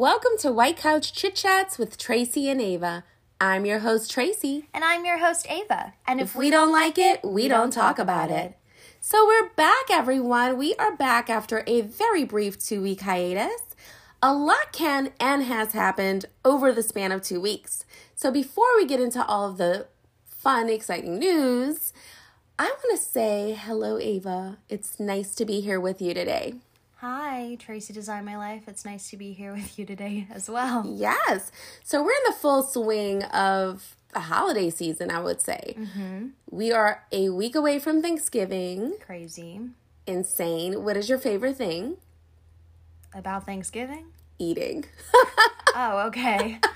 Welcome to White Couch Chit Chats with Tracy and Ava. I'm your host, Tracy. And I'm your host, Ava. And If we don't like it, we don't talk about it. So we're back, everyone. We are back after a very brief two week hiatus. A lot can and has happened over the span of two weeks. So before we get into all of the fun, exciting news, I want to say hello, Ava. It's nice to be here with you today. Hi, Tracy Design My Life. It's nice to be here with you today as well. Yes. So we're in the full swing of the holiday season, I would say. Mm-hmm. We are a week away from Thanksgiving. Crazy. Insane. What is your favorite thing? About Thanksgiving? Eating. Oh, okay.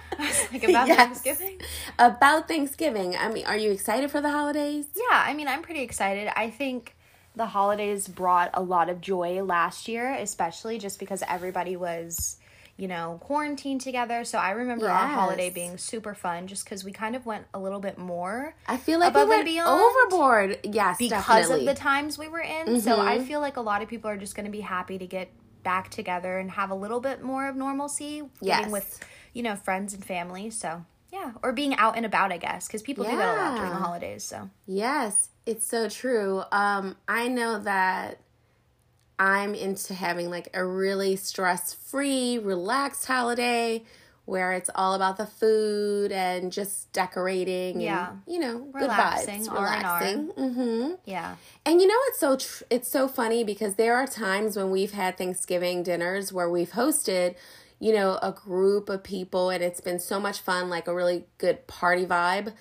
Like, about Yes. Thanksgiving? About Thanksgiving. I mean, are you excited for the holidays? Yeah, I mean, I'm pretty excited. I think the holidays brought a lot of joy last year, especially just because everybody was, you know, quarantined together. So I remember our holiday being super fun just because we kind of went a little bit more I feel like Above we and went beyond? overboard. Yes, because definitely. of the times we were in. So I mm-hmm. feel like a lot of people are just going to be happy to get back together and have a little bit more of normalcy Yes. with, you know, friends and family. So, yeah, or being out and about, I guess, cuz people do that a lot during the holidays, so. Yes, it's so true. Um, I know that I'm into having like a really stress-free, relaxed holiday where it's all about the food and just decorating Yeah. and you know, Relaxing, good vibes, R&R. relaxing. Mm-hmm. Yeah. And you know it's so tr- it's so funny because there are times when we've had Thanksgiving dinners where we've hosted, you know, a group of people and it's been so much fun, like a really good party vibe.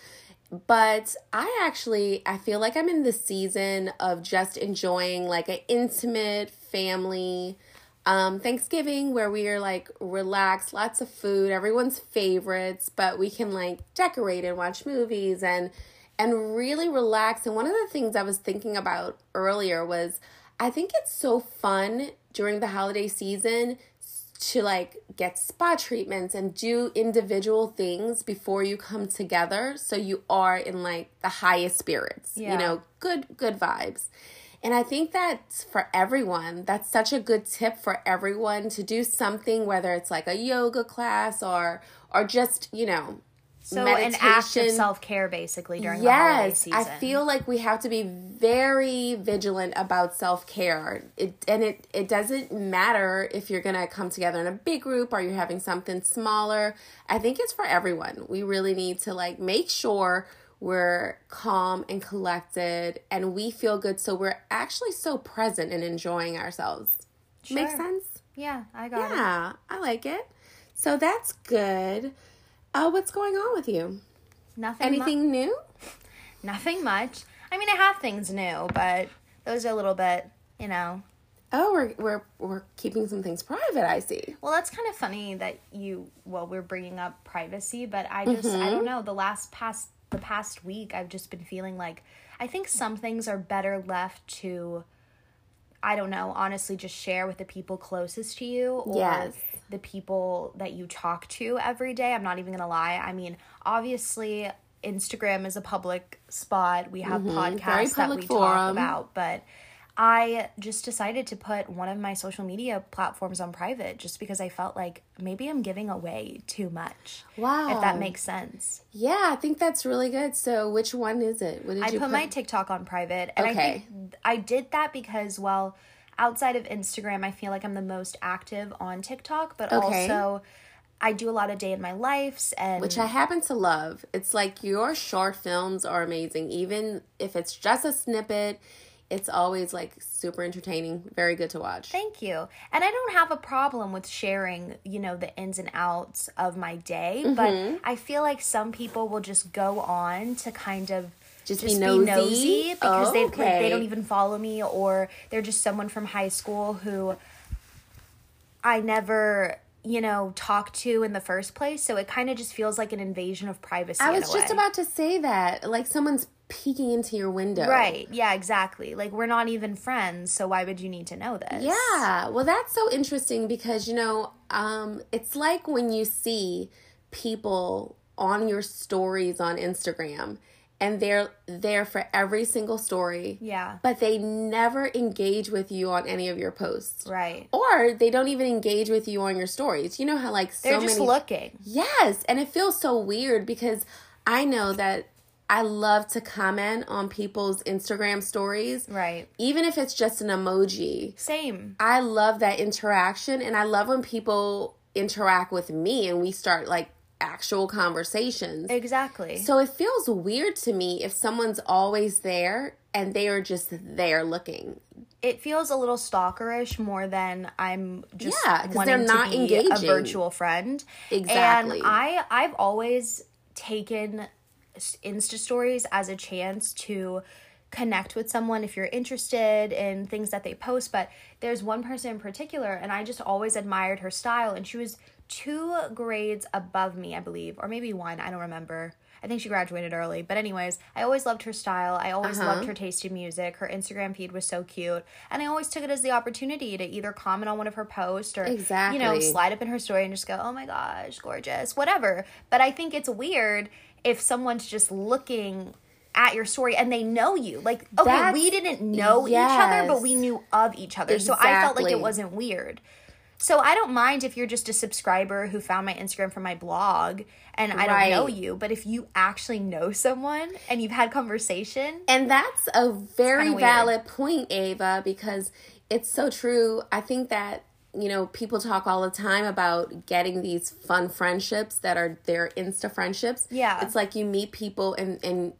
But I actually I feel like I'm in the season of just enjoying like an intimate family um Thanksgiving where we are like relaxed, lots of food, everyone's favorites, but we can like decorate and watch movies and and really relax. And one of the things I was thinking about earlier was I think it's so fun during the holiday season to like get spa treatments and do individual things before you come together so you are in like the highest spirits yeah. you know good good vibes and i think that for everyone that's such a good tip for everyone to do something whether it's like a yoga class or or just you know So an act of self-care basically during the holiday Yes, season. I feel like we have to be very vigilant about self care. It and it it doesn't matter if you're gonna come together in a big group or you're having something smaller. I think it's for everyone. We really need to like make sure we're calm and collected and we feel good so we're actually so present and enjoying ourselves. Sure. sense? Yeah, I got it. Yeah, I like it. So that's good. Uh, what's going on with you? Nothing mu- Anything new? nothing much. I mean, I have things new, but those are a little bit, you know, Oh, we're we're we're keeping some things private. I see. Well, that's kind of funny that you well we're bringing up privacy, but I just I Mm-hmm. don't know the last past the past week I've just been feeling like I think some things are better left to I don't know, honestly just share with the people closest to you or Yes. The people that you talk to every day. I'm not even going to lie. I mean, obviously Instagram is a public spot. We have mm-hmm. Very podcasts that we forum. talk about, but I just decided to put one of my social media platforms on private just because I felt like maybe I'm giving away too much. Wow. If that makes sense. Yeah, I think that's really good. So, which one is it? What did I you put my TikTok on private and I think I did that because well, outside of Instagram, I feel like I'm the most active on TikTok, but Okay. also I do a lot of day in my lives and which I happen to love. It's like your short films are amazing. Even if it's just a snippet, it's always like super entertaining. Very good to watch. Thank you. And I don't have a problem with sharing, you know, the ins and outs of my day, but mm-hmm. I feel like some people will just go on to kind of Just just be be nosy? nosy, because Oh, they like, they don't even follow me or they're just someone from high school who I never, you know, talked to in the first place. So it kind of just feels like an invasion of privacy. I was just about to say that. Like someone's peeking into your window. Right. Yeah, exactly. Like we're not even friends, so why would you need to know this? Yeah. Well, that's so interesting because, you know, um, it's like when you see people on your stories on Instagram and they're there for every single story. Yeah. But they never engage with you on any of your posts. Right. Or they don't even engage with you on your stories. You know how like so They're just many looking. Yes, and it feels so weird because I know that I love to comment on people's Instagram stories. Right. Even if it's just an emoji. Same. I love that interaction and I love when people interact with me and we start like actual conversations. Exactly. So it feels weird to me if someone's always there and they are just there looking. it feels a little stalkerish more than I'm just Yeah, 'cause wanting they're not to be a virtual friend. Exactly. And I I've always taken Insta stories as a chance to connect with someone if you're interested in things that they post. But there's one person in particular, and I just always admired her style, and she was two grades above me, I believe, or maybe one. I don't remember. I think she graduated early. But anyways, I always loved her style. I always Uh-huh. loved her taste in music. Her Instagram feed was so cute. And I always took it as the opportunity to either comment on one of her posts or you know, slide up in her story and just go, "Oh my gosh, gorgeous." Whatever. But I think it's weird if someone's just looking at your story and they know you. Like, okay, That's- we didn't know each other, but we knew of each other. So I felt like it wasn't weird. So I don't mind if you're just a subscriber who found my Instagram from my blog and I don't know you, but if you actually know someone and you've had conversation, And that's a very valid point, Ava, because it's so true. I think that, you know, people talk all the time about getting these fun friendships that are their Insta friendships. Yeah. It's like you meet people and, and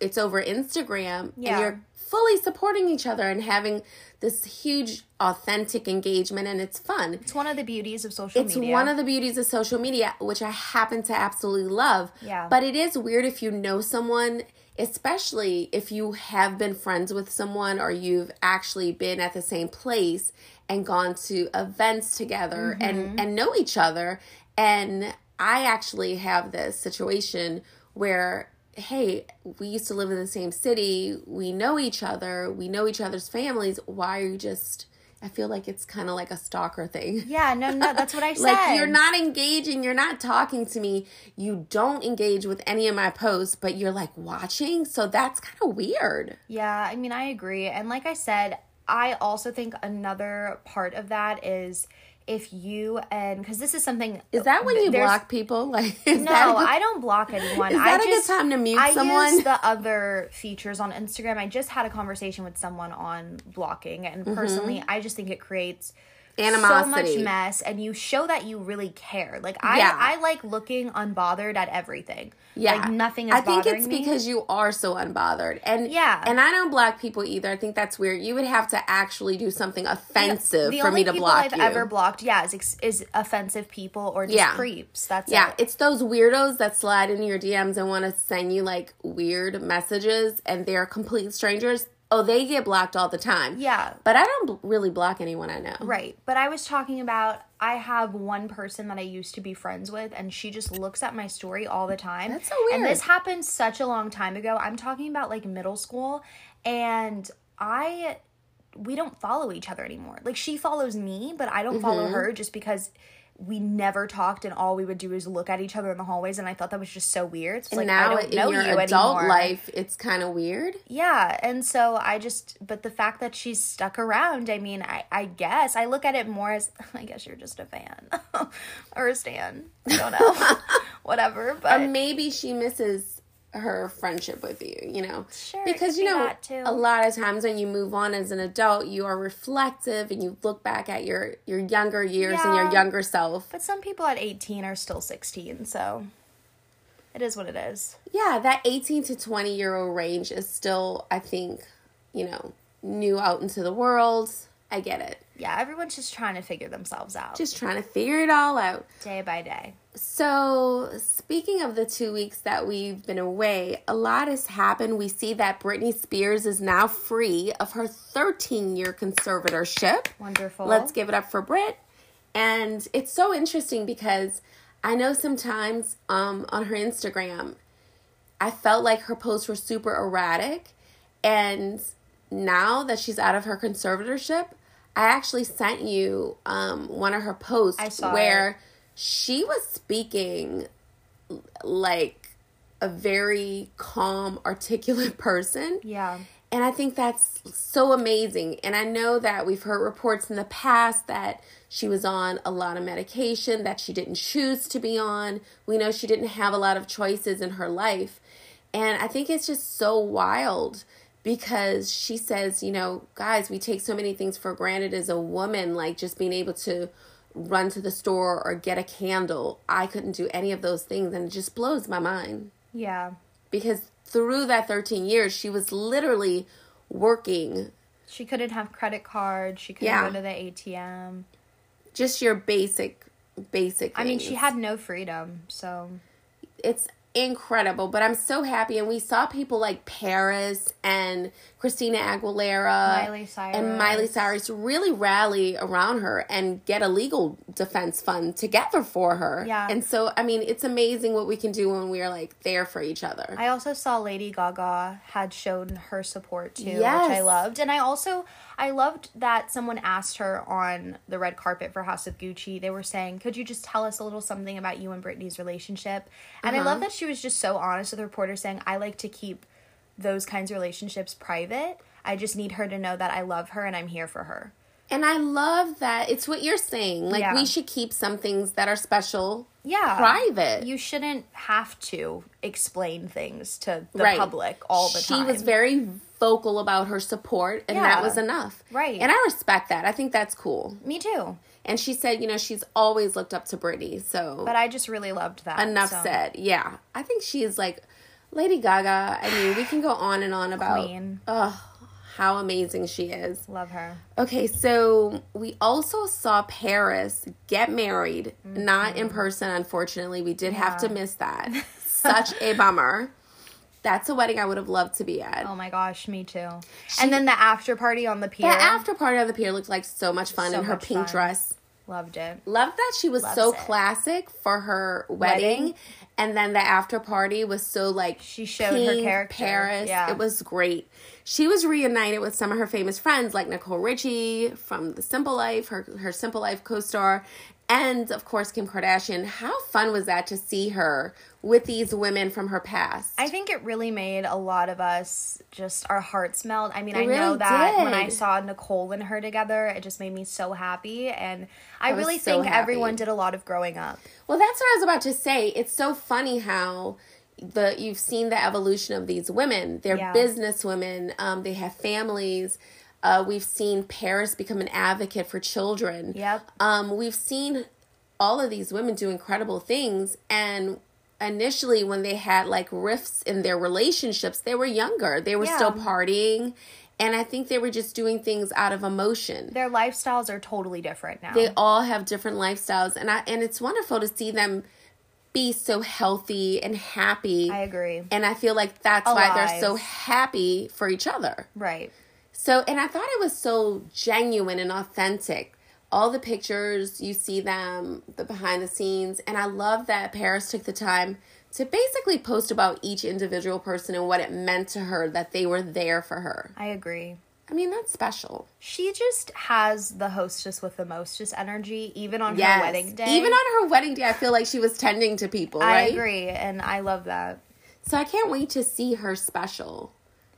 it's over Instagram Yeah. and you're fully supporting each other and having this huge authentic engagement and it's fun. it's one of the beauties of social It's media. It's one of the beauties of social media, which I happen to absolutely love. Yeah. But it is weird if you know someone, especially if you have been friends with someone or you've actually been at the same place and gone to events together Mm-hmm. and and know each other. And I actually have this situation where hey, we used to live in the same city. We know each other. We know each other's families. Why are you just I feel like it's kind of like a stalker thing. yeah, no, no, that's what I said. Like you're not engaging, you're not talking to me. You don't engage with any of my posts, but you're like watching. So that's kind of weird. Yeah, I mean, I agree. And like I said, I also think another part of that is if you and because this is something Is that when you block people? Like No, I don't block anyone. Is I that a good time to mute I someone? use the other features on Instagram. I just had a conversation with someone on blocking, and personally, mm-hmm. I just think it creates so much. Mess, and you show that you really care. Like I, Yeah. I like looking unbothered at everything. Yeah, like nothing is I think it's me. because you are so unbothered, and Yeah. and I don't block people either. I think that's weird. You would have to actually do something offensive for me to people block I've you. ever blocked, yeah, is is offensive people or just Yeah. creeps. That's Yeah, it. it's those weirdos that slide into your DMs and want to send you like weird messages and they're complete strangers. Oh, they get blocked all the time. Yeah. But I don't really block anyone I know. Right. But I was talking about I have one person that I used to be friends with and she just looks at my story all the time. That's so weird. And this happened such a long time ago. I'm talking about like middle school and I we don't follow each other anymore. Like she follows me, but I don't follow Mm-hmm. her just because we never talked and all we would do is look at each other in the hallways and I thought that was just so weird. So And like now in your you adult anymore. life, it's kind of weird. Yeah, and so I just, but the fact that she's stuck around, I mean, I, I guess I look at it more as, I guess you're just a fan or a stan. I don't know, whatever. But Or maybe she misses her friendship with you, you know? Sure, Because, you know, too. a lot of times when you move on as an adult, you are reflective and you look back at your, your younger years and your younger self. but some people at 18 are still 16, so it is what it is. Yeah, that 18 to 20 year old range is still, I think, you know, new out into the world. I get it. Yeah, everyone's just trying to figure themselves out Just trying to figure it all out. day by day. So, speaking of the two weeks that we've been away, a lot has happened. We see that Britney Spears is now free of her 13 year conservatorship. Wonderful. Let's give it up for Brit. And it's so interesting because I know sometimes um, on her Instagram, I felt like her posts were super erratic. And now that she's out of her conservatorship, I actually sent you um, one of her posts where she was speaking like a very calm, articulate person. Yeah. And I think that's so amazing. And I know that we've heard reports in the past that she was on a lot of medication that she didn't choose to be on. We know she didn't have a lot of choices in her life. And I think it's just so wild because she says, you know, guys, we take so many things for granted as a woman, like just being able to run to the store or get a candle. I couldn't do any of those things. And it just blows my mind Yeah. because through that 13 years, she was literally working She couldn't have credit cards. She couldn't Yeah. go to the ATM. just your basic, basic. I mean, she had no freedom. So it's incredible. But I'm so happy, and we saw people like Paris and Christina Aguilera, Miley Cyrus. and Miley Cyrus really rally around her and get a legal defense fund together for her. Yeah. and so I mean, it's amazing what we can do when we are like there for each other. I also saw Lady Gaga had shown her support too, Yes. which I loved. And I also I loved that someone asked her on the red carpet for House of Gucci. They were saying, "Could you just tell us a little something about you and Britney's relationship?" And I Uh-huh. love that she was just so honest with the reporter saying, "I like to keep those kinds of relationships private. I just need her to know that I love her and I'm here for her." and I love that it's what you're saying. Like Yeah. we should keep some things that are special Yeah. private. You shouldn't have to explain things to the Right. public all the she time. She was very vocal about her support, and that was enough. Right. And I respect that. I think that's cool. Me too. And she said, you know, she's always looked up to Britney. So But I just really loved that. enough so. said. Yeah. I think she is like Lady Gaga. I mean, we can go on and on about Queen. oh, how amazing she is. Love her. Okay, so we also saw Paris get married, not in person, unfortunately. We did have to Mm-hmm. Miss that. Such a bummer. That's a wedding I would have loved to be at. Oh my gosh, me too. and then the after party on the pier. The after party on the pier looked like so much fun So in her pink fun. dress. Loved it. Loved that she was Loves so it. classic for her wedding. Wedding. And then the after party was so like She showed her character. Paris. Yeah. It was great. She was reunited with some of her famous friends like Nicole Richie from The Simple Life, her her Simple Life co-star, and of course Kim Kardashian. How fun was that to see her with these women from her past? I think it really made a lot of us just our hearts melt. I mean, It I know really that when I saw Nicole and her together, it just made me so happy. And I, I really so think happy. everyone did a lot of growing up. Well, that's what I was about to say. It's so funny how the you've seen the evolution of these women. They're Yeah. business women. Um, they have families. Uh, we've seen Paris become an advocate for children. Yep. Um, we've seen all of these women do incredible things, and initially when they had like rifts in their relationships, they were younger. They were still partying, and I think they were just doing things out of emotion Their lifestyles are totally different now. they all have different lifestyles and I and it's wonderful to see them be so healthy and happy. I agree. And I feel like that's why they're so happy for each other. Right. So and I thought it was so genuine and authentic. All the pictures, you see them, the behind the scenes, and I love that Paris took the time to basically post about each individual person and what it meant to her that they were there for her. I agree. I mean, that's special. She just has the hostess with the mostest energy, even on Yes. her wedding day. Even on her wedding day, I feel like she was tending to people, I right? agree, and I love that. So I can't wait to see her special.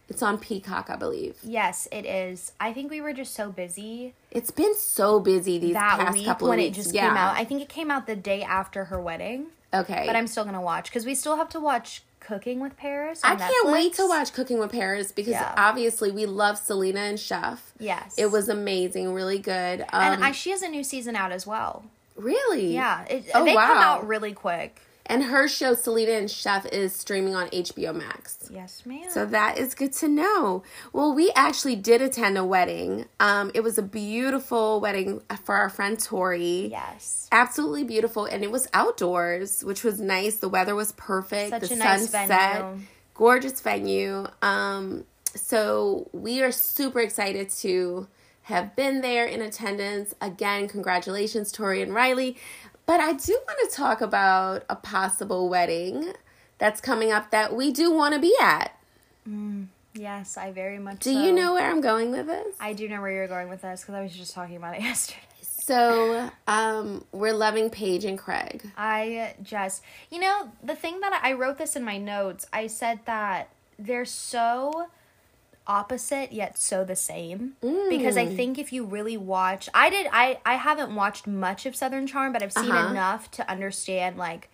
It's on Peacock, I believe. Yes, it is. I think we were just so busy It's been so busy these that past week couple when of it weeks. just yeah. came out. I think it came out the day after her wedding, okay. but I'm still gonna watch because we still have to watch Cooking with Paris. I can't wait to watch Cooking with Paris because Yeah. obviously we love Selena and Chef. Yes, It was amazing, really good. Um, and I, she has a new season out as well. really, Yeah, it, Oh, they come wow. out really quick. And her show Selena and Chef is streaming on HBO Max. Yes, ma'am. So that is good to know. Well, we actually did attend a wedding. Um, it was a beautiful wedding for our friend Tori. yes, Absolutely beautiful, and it was outdoors, which was nice. The weather was perfect. Such the a nice sun venue. Gorgeous venue. Um, so we are super excited to have been there in attendance. Again, congratulations, Tori and Riley. But I do want to talk about a possible wedding that's coming up that we do want to be at. yes, I very much. Do so. you know where I'm going with this? I do know where you're going with this because I was just talking about it yesterday. So, um, we're loving Paige and Craig. I just, you know, the thing that I, I wrote this in my notes, I said that they're so opposite yet so the same because i think if you really watch i did i i haven't watched much of southern charm but i've seen Uh-huh. enough to understand like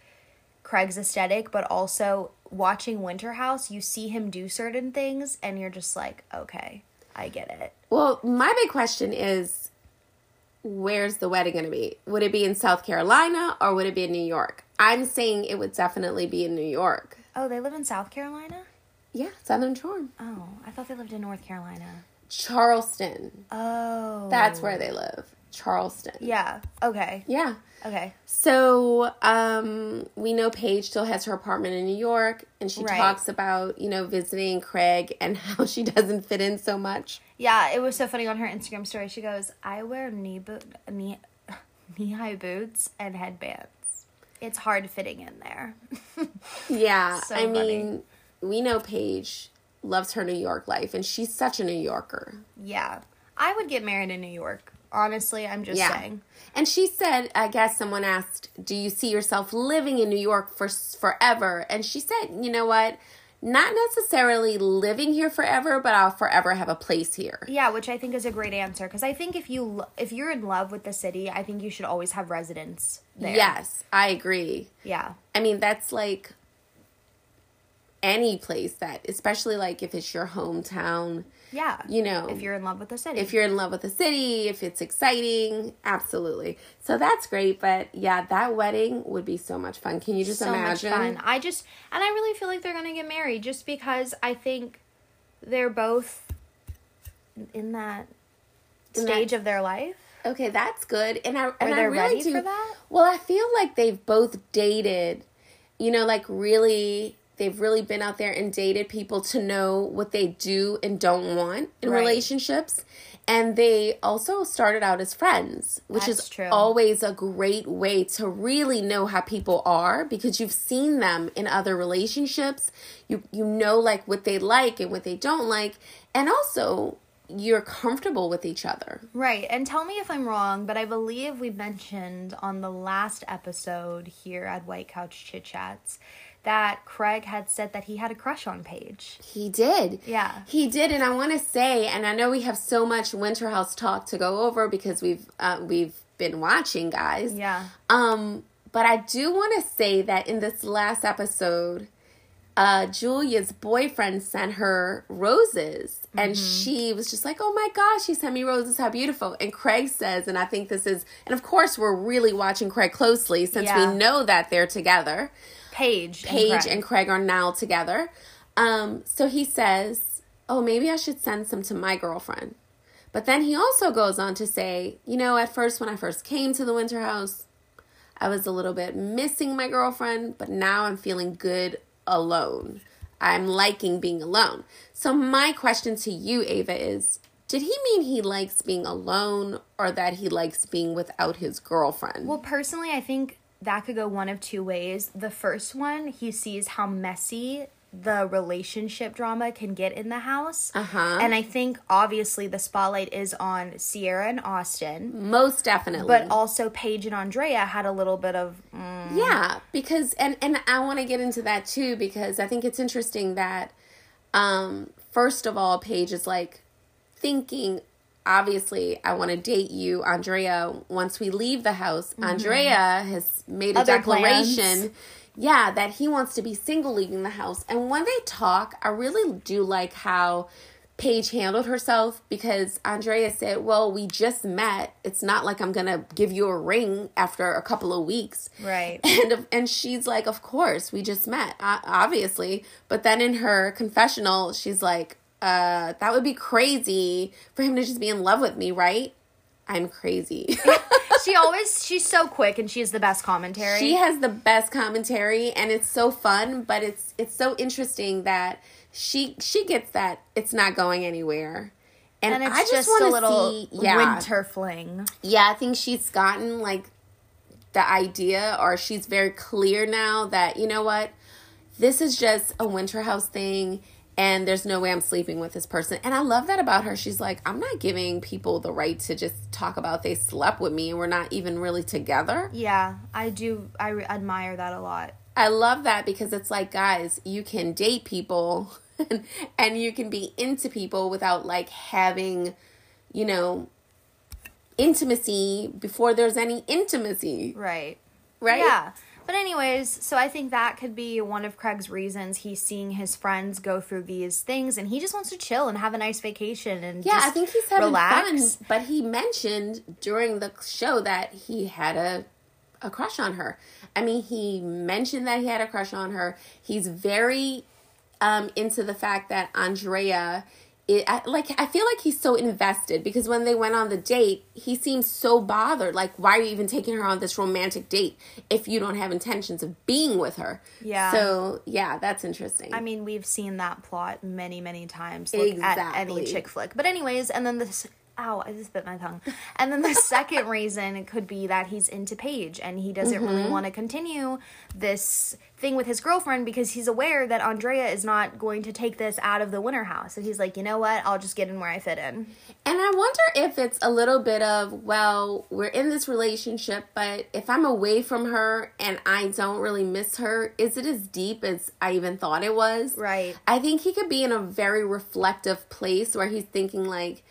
craig's aesthetic but also watching winter house you see him do certain things and you're just like okay i get it Well, my big question is where's the wedding going to be? Would it be in South Carolina or would it be in New York? I'm saying it would definitely be in New York. oh they live in south carolina Yeah, Southern Charm. oh i thought they lived in north carolina Charleston. oh That's where they live. Charleston. yeah okay Yeah. okay So, um, we know Paige still has her apartment in New York, and she Right. talks about, you know, visiting Craig and how she doesn't fit in so much. Yeah, it was so funny on her Instagram story. She goes, "I wear knee boot, knee, knee high boots and headbands. It's hard fitting in there." Yeah, So I funny. mean, we know Paige loves her New York life, and she's such a New Yorker. yeah, I would get married in New York. Honestly, I'm just Yeah. saying. And she said, I guess someone asked, Do you see yourself living in New York for forever? And she said, You know what? Not necessarily living here forever, but I'll forever have a place here. Yeah, which I think is a great answer because I think if you if you're in love with the city, I think you should always have residence there. Yes, I agree. Yeah. I mean, that's like any place that, especially like if it's your hometown, Yeah. you know, If you're in love with the city. if you're in love with the city, if it's exciting, absolutely. So that's great. But yeah, that wedding would be so much fun. Can you just so imagine? much fun. I just and I really feel like they're gonna get married just because I think they're both in that In that- stage of their life. Okay, that's good. And I and I they really ready do. for that? Well, I feel like they've both dated. You know, like really, they've really been out there and dated people to know what they do and don't want in Right. relationships. And they also started out as friends, which That's is true. always a great way to really know how people are because you've seen them in other relationships. You you know like what they like and what they don't like, and also you're comfortable with each other. Right. And tell me if I'm wrong, but I believe we mentioned on the last episode here at White Couch Chit Chats that Craig had said that he had a crush on Paige. He did. Yeah. He did, and I want to say, and I know we have so much Winter House talk to go over because we've uh, we've been watching, guys. Yeah. Um, but I do want to say that in this last episode, uh, Julia's boyfriend sent her roses, and she was just like, "Oh my gosh, he sent me roses! How beautiful!" And Craig says, and I think this is, and of course, we're really watching Craig closely since Yeah. we know that they're together. Paige. Paige Craig. and Craig are now together. Um, so he says, Oh, maybe I should send some to my girlfriend. But then he also goes on to say, You know, at first, when I first came to the winter house, I was a little bit missing my girlfriend, but now I'm feeling good alone. I'm liking being alone. So, my question to you, Ava, is did he mean he likes being alone or that he likes being without his girlfriend? Well, personally, I think that could go one of two ways. The first one, he sees how messy the relationship drama can get in the house. Uh-huh. And I think obviously the spotlight is on Sierra and Austin, Most definitely. but also Paige and Andrea had a little bit of mm, Yeah, because and and I want to get into that too because I think it's interesting that um first of all Paige is like thinking obviously I want to date you Andrea once we leave the house. Andrea has made a Mm-hmm. Other declaration plans. yeah, that he wants to be single leaving the house. And when they talk, I really do like how Paige handled herself because Andrea said, Well, we just met. It's not like I'm gonna give you a ring after a couple of weeks. right. And and she's like, Of course, we just met, obviously. But then in her confessional, she's like, uh, that would be crazy for him to just be in love with me, right? I'm crazy. she always she's so quick and she has the best commentary. She has the best commentary and it's so fun, but it's it's so interesting that she she gets that it's not going anywhere. And, and it's I just, just, want a to little see yeah. winter fling. Yeah, I think she's gotten like the idea or she's very clear now that you know what? This is just a winter house thing and there's no way I'm sleeping with this person. And I love that about her. She's like, I'm not giving people the right to just talk about they slept with me and we're not even really together. Yeah, I do. I re- admire that a lot. I love that because it's like, guys, you can date people and, and you can be into people without like having, you know, intimacy before there's any intimacy. Right. Right? Yeah. But anyways, so I think that could be one of Craig's reasons he's seeing his friends go through these things and he just wants to chill and have a nice vacation and Yeah, just I think he's having relax. fun. But he mentioned during the show that he had a a crush on her. I mean, he mentioned that he had a crush on her. He's very um, into the fact that Andrea. It, I, like I feel like he's so invested because when they went on the date, he seems so bothered. Like, why are you even taking her on this romantic date if you don't have intentions of being with her? Yeah. So yeah, that's interesting. I mean, we've seen that plot many, many times. Look at any chick flick. But anyways, and then this. Ow, I just bit my tongue. And then the second reason could be that he's into Paige and he doesn't really Mm-hmm. want to continue this thing with his girlfriend because he's aware that Andrea is not going to take this out of the winter house. And he's like, you know what? I'll just get in where I fit in. And I wonder if it's a little bit of, well, we're in this relationship, but if I'm away from her and I don't really miss her, is it as deep as I even thought it was? Right. I think he could be in a very reflective place where he's thinking, like,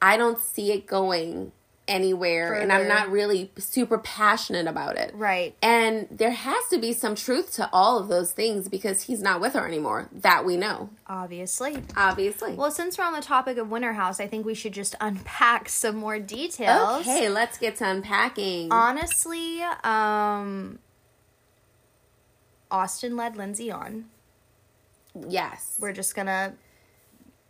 I don't see it going anywhere and I'm not really super passionate about it. Right. And there has to be some truth to all of those things because he's not with her anymore. That we know. Obviously. Obviously. Well, since we're on the topic of Winter House, I think we should just unpack some more details. okay, let's get to unpacking. Honestly, um Austin led Lindsay on. yes. We're just gonna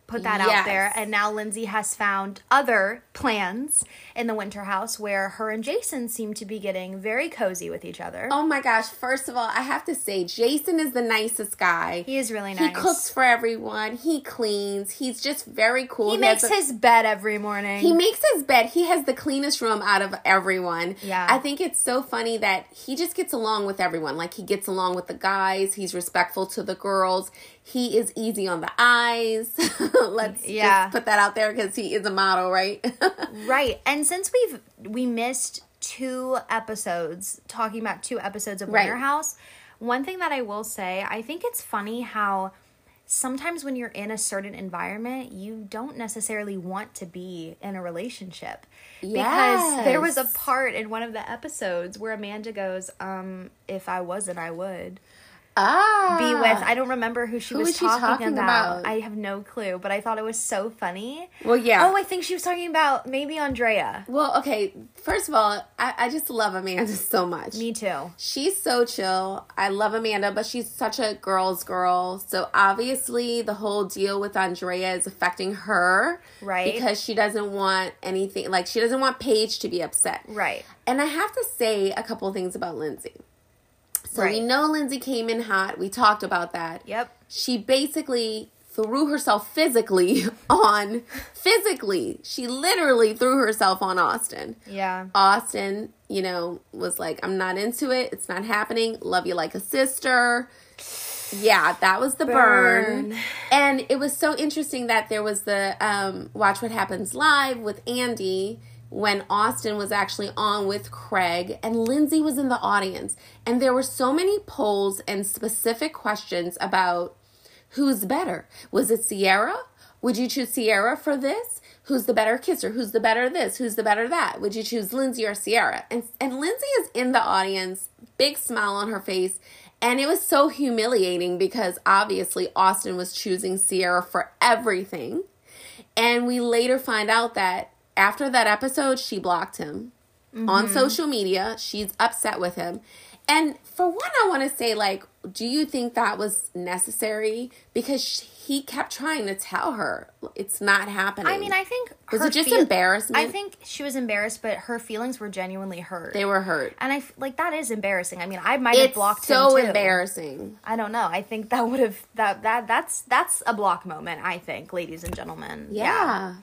put that Yes. out there. And now Lindsay has found other plans in the winter house where her and Jason seem to be getting very cozy with each other. Oh my gosh, first of all, I have to say, Jason is the nicest guy. He is really nice. He cooks for everyone. He cleans. He's just very cool. He has makes a- his bed every morning. He makes his bed. He has the cleanest room out of everyone. Yeah. I think it's so funny that he just gets along with everyone. Like he gets along with the guys. He's respectful to the girls. He is easy on the eyes. Let's Yeah. just put that out there because he is a model, right? Right. And since we've we missed two episodes talking about two episodes of Winter Right. House, one thing that I will say, I think it's funny how sometimes when you're in a certain environment, you don't necessarily want to be in a relationship. Yes. Because there was a part in one of the episodes where Amanda goes, um, if I wasn't, I would ah. be with. I don't remember who she Who was was she talking, talking about. about? I have no clue, but I thought it was so funny. Well, yeah. Oh, I think she was talking about maybe Andrea. Well, okay. First of all, I, I just love Amanda so much. Me too. She's so chill. I love Amanda, but she's such a girl's girl. So obviously, the whole deal with Andrea is affecting her, Right. Because she doesn't want anything like she doesn't want Paige to be upset, Right. And I have to say a couple things about Lindsay. So we know Lindsay came in hot. We talked about that. Yep. She basically threw herself physically on physically. She literally threw herself on Austin. Yeah. Austin, you know, was like, I'm not into it. It's not happening. Love you like a sister. Yeah, that was the burn. Burn. And it was so interesting that there was the um, Watch What Happens Live with Andy when Austin was actually on with Craig and Lindsay was in the audience. And there were so many polls and specific questions about who's better. Was it Sierra? Would you choose Sierra for this? Who's the better kisser? Who's the better this? Who's the better that? Would you choose Lindsay or Sierra? And and Lindsay is in the audience, big smile on her face, and it was so humiliating because obviously Austin was choosing Sierra for everything. And we later find out that after that episode, she blocked him on mm-hmm. social media. She's upset with him. And for one, I want to say, like, do you think that was necessary? Because sh- he kept trying to tell her it's not happening. I mean, I think Was it just feel- embarrassment? I think she was embarrassed, but her feelings were genuinely hurt. they were hurt. and I like that is embarrassing. I mean, I might have blocked so him too. embarrassing. I don't know. I think that would have that that that's that's a block moment. I think, ladies and gentlemen. Yeah. Yeah,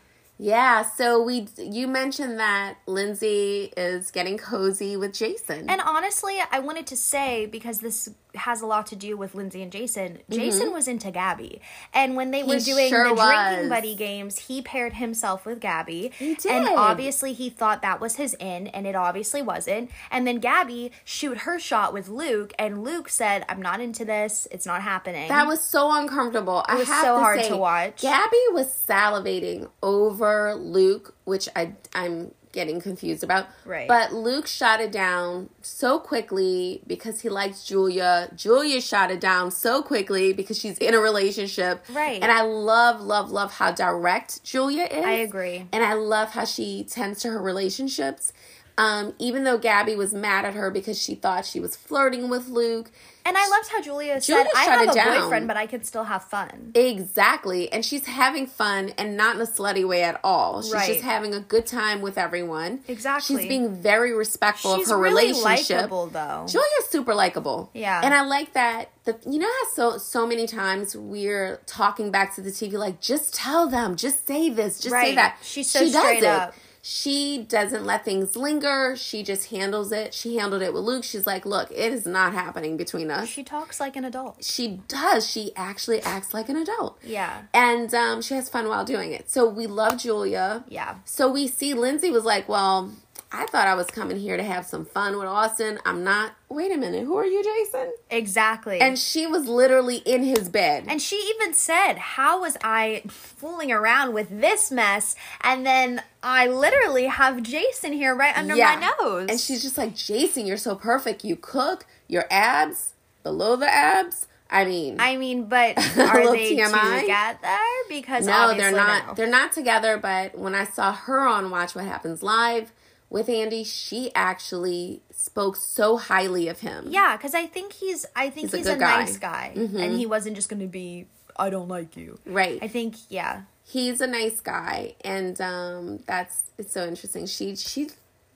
so we you mentioned that Lindsay is getting cozy with Jason. And honestly, I wanted to say because this has a lot to do with Lindsay and Jason. Jason was into Gabby. And when they were Mm-hmm. Doing sure the was. drinking buddy games, he paired himself with Gabby. He did, And obviously he thought that was his in, and it obviously wasn't. And then Gabby shoot her shot with Luke, and Luke said, I'm not into this. It's not happening. That was so uncomfortable. It was have so to hard say, to watch. Gabby was salivating over Luke, which I I'm getting confused about. Right. But Luke shot it down so quickly because he likes Julia. Julia shot it down so quickly because she's in a relationship. Right. And I love, love, love how direct Julia is. I agree. And I love how she tends to her relationships. Um, even though Gabby was mad at her because she thought she was flirting with Luke. and I loved how Julia, Julia said, I have a down. boyfriend, but I can still have fun. Exactly. And she's having fun and not in a slutty way at all. She's Right. just having a good time with everyone. Exactly. She's being very respectful She's of her really relationship. likable, though. Julia's super likable. Yeah. And I like that the you know how so so many times we're talking back to the TV like just tell them, just say this, just say that. She's so straight up. She doesn't let things linger. She just handles it. She handled it with Luke. She's like, "Look, it is not happening between us." She talks like an adult. she does. She actually acts like an adult. Yeah. And um, she has fun while doing it. So we love Julia. Yeah. So we see Lindsay was like, Well, I thought I was coming here to have some fun with Austin. I'm not. Wait a minute. Who are you, Jason? Exactly. And she was literally in his bed. And she even said, How was I fooling around with this mess? And then I literally have Jason here right under my nose. And she's just like, Jason, you're so perfect. You cook, your abs, below the abs. I mean, I mean, but are they TMI? together? Because no, they're not. no. They're not together. But when I saw her on Watch What Happens Live with Andy, she actually spoke so highly of him. Yeah, because I think he's. I think He's he's, a a, guy. nice guy, and he wasn't just going to be. I don't like you. Right. I think yeah. he's a nice guy and um that's it's so interesting she she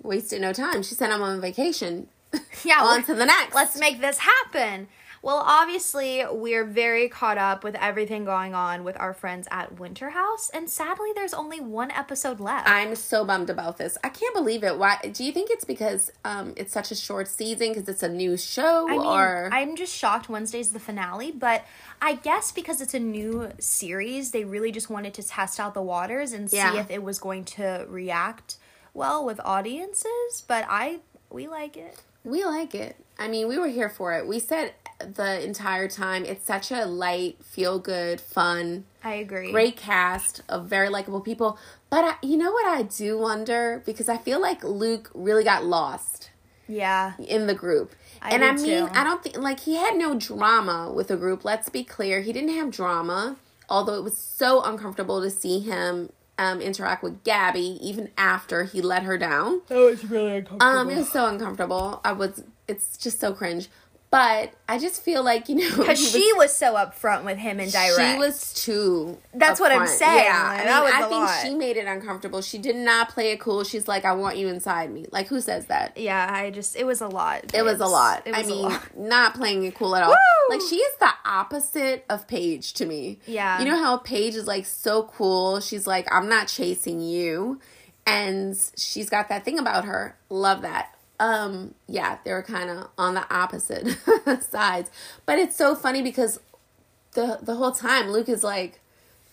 wasted no time she sent him on vacation Yeah, on to the next let's make this happen. Well, obviously, we're very caught up with everything going on with our friends at Winter House, and sadly, there's only one episode left. i'm so bummed about this i can't believe it why do you think it's because um it's such a short season because it's a new show I mean, or I'm just shocked Wednesday's the finale, but I guess because it's a new series, they really just wanted to test out the waters and see if it was going to react well with audiences. But I, we like it. We like it i mean we were here for it we said the entire time it's such a light feel good fun I agree. great cast of very likable people but I, you know what i do wonder because i feel like luke really got lost Yeah. in the group. I and I mean, too. I don't think like he had no drama with the group. Let's be clear, he didn't have drama. Although it was so uncomfortable to see him um, interact with Gabby even after he let her down. That was really uncomfortable. Um, it was so uncomfortable. I was. It's just so cringe. But I just feel like you know Because she was so upfront with him and direct. she was too. That's what I'm saying. Yeah, I, that was I think lot. she made it uncomfortable. She did not play it cool. She's like, "I want you inside me." Like, who says that? Yeah, I just it was a lot. It was a lot. It I was a mean, lot. not playing it cool at all. Woo! Like she is the opposite of Paige to me. Yeah. You know how Paige is like so cool. She's like, I'm not chasing you, and she's got that thing about her. Love that. Um, yeah, they were kind of on the opposite sides, but it's so funny because the the whole time Luke is like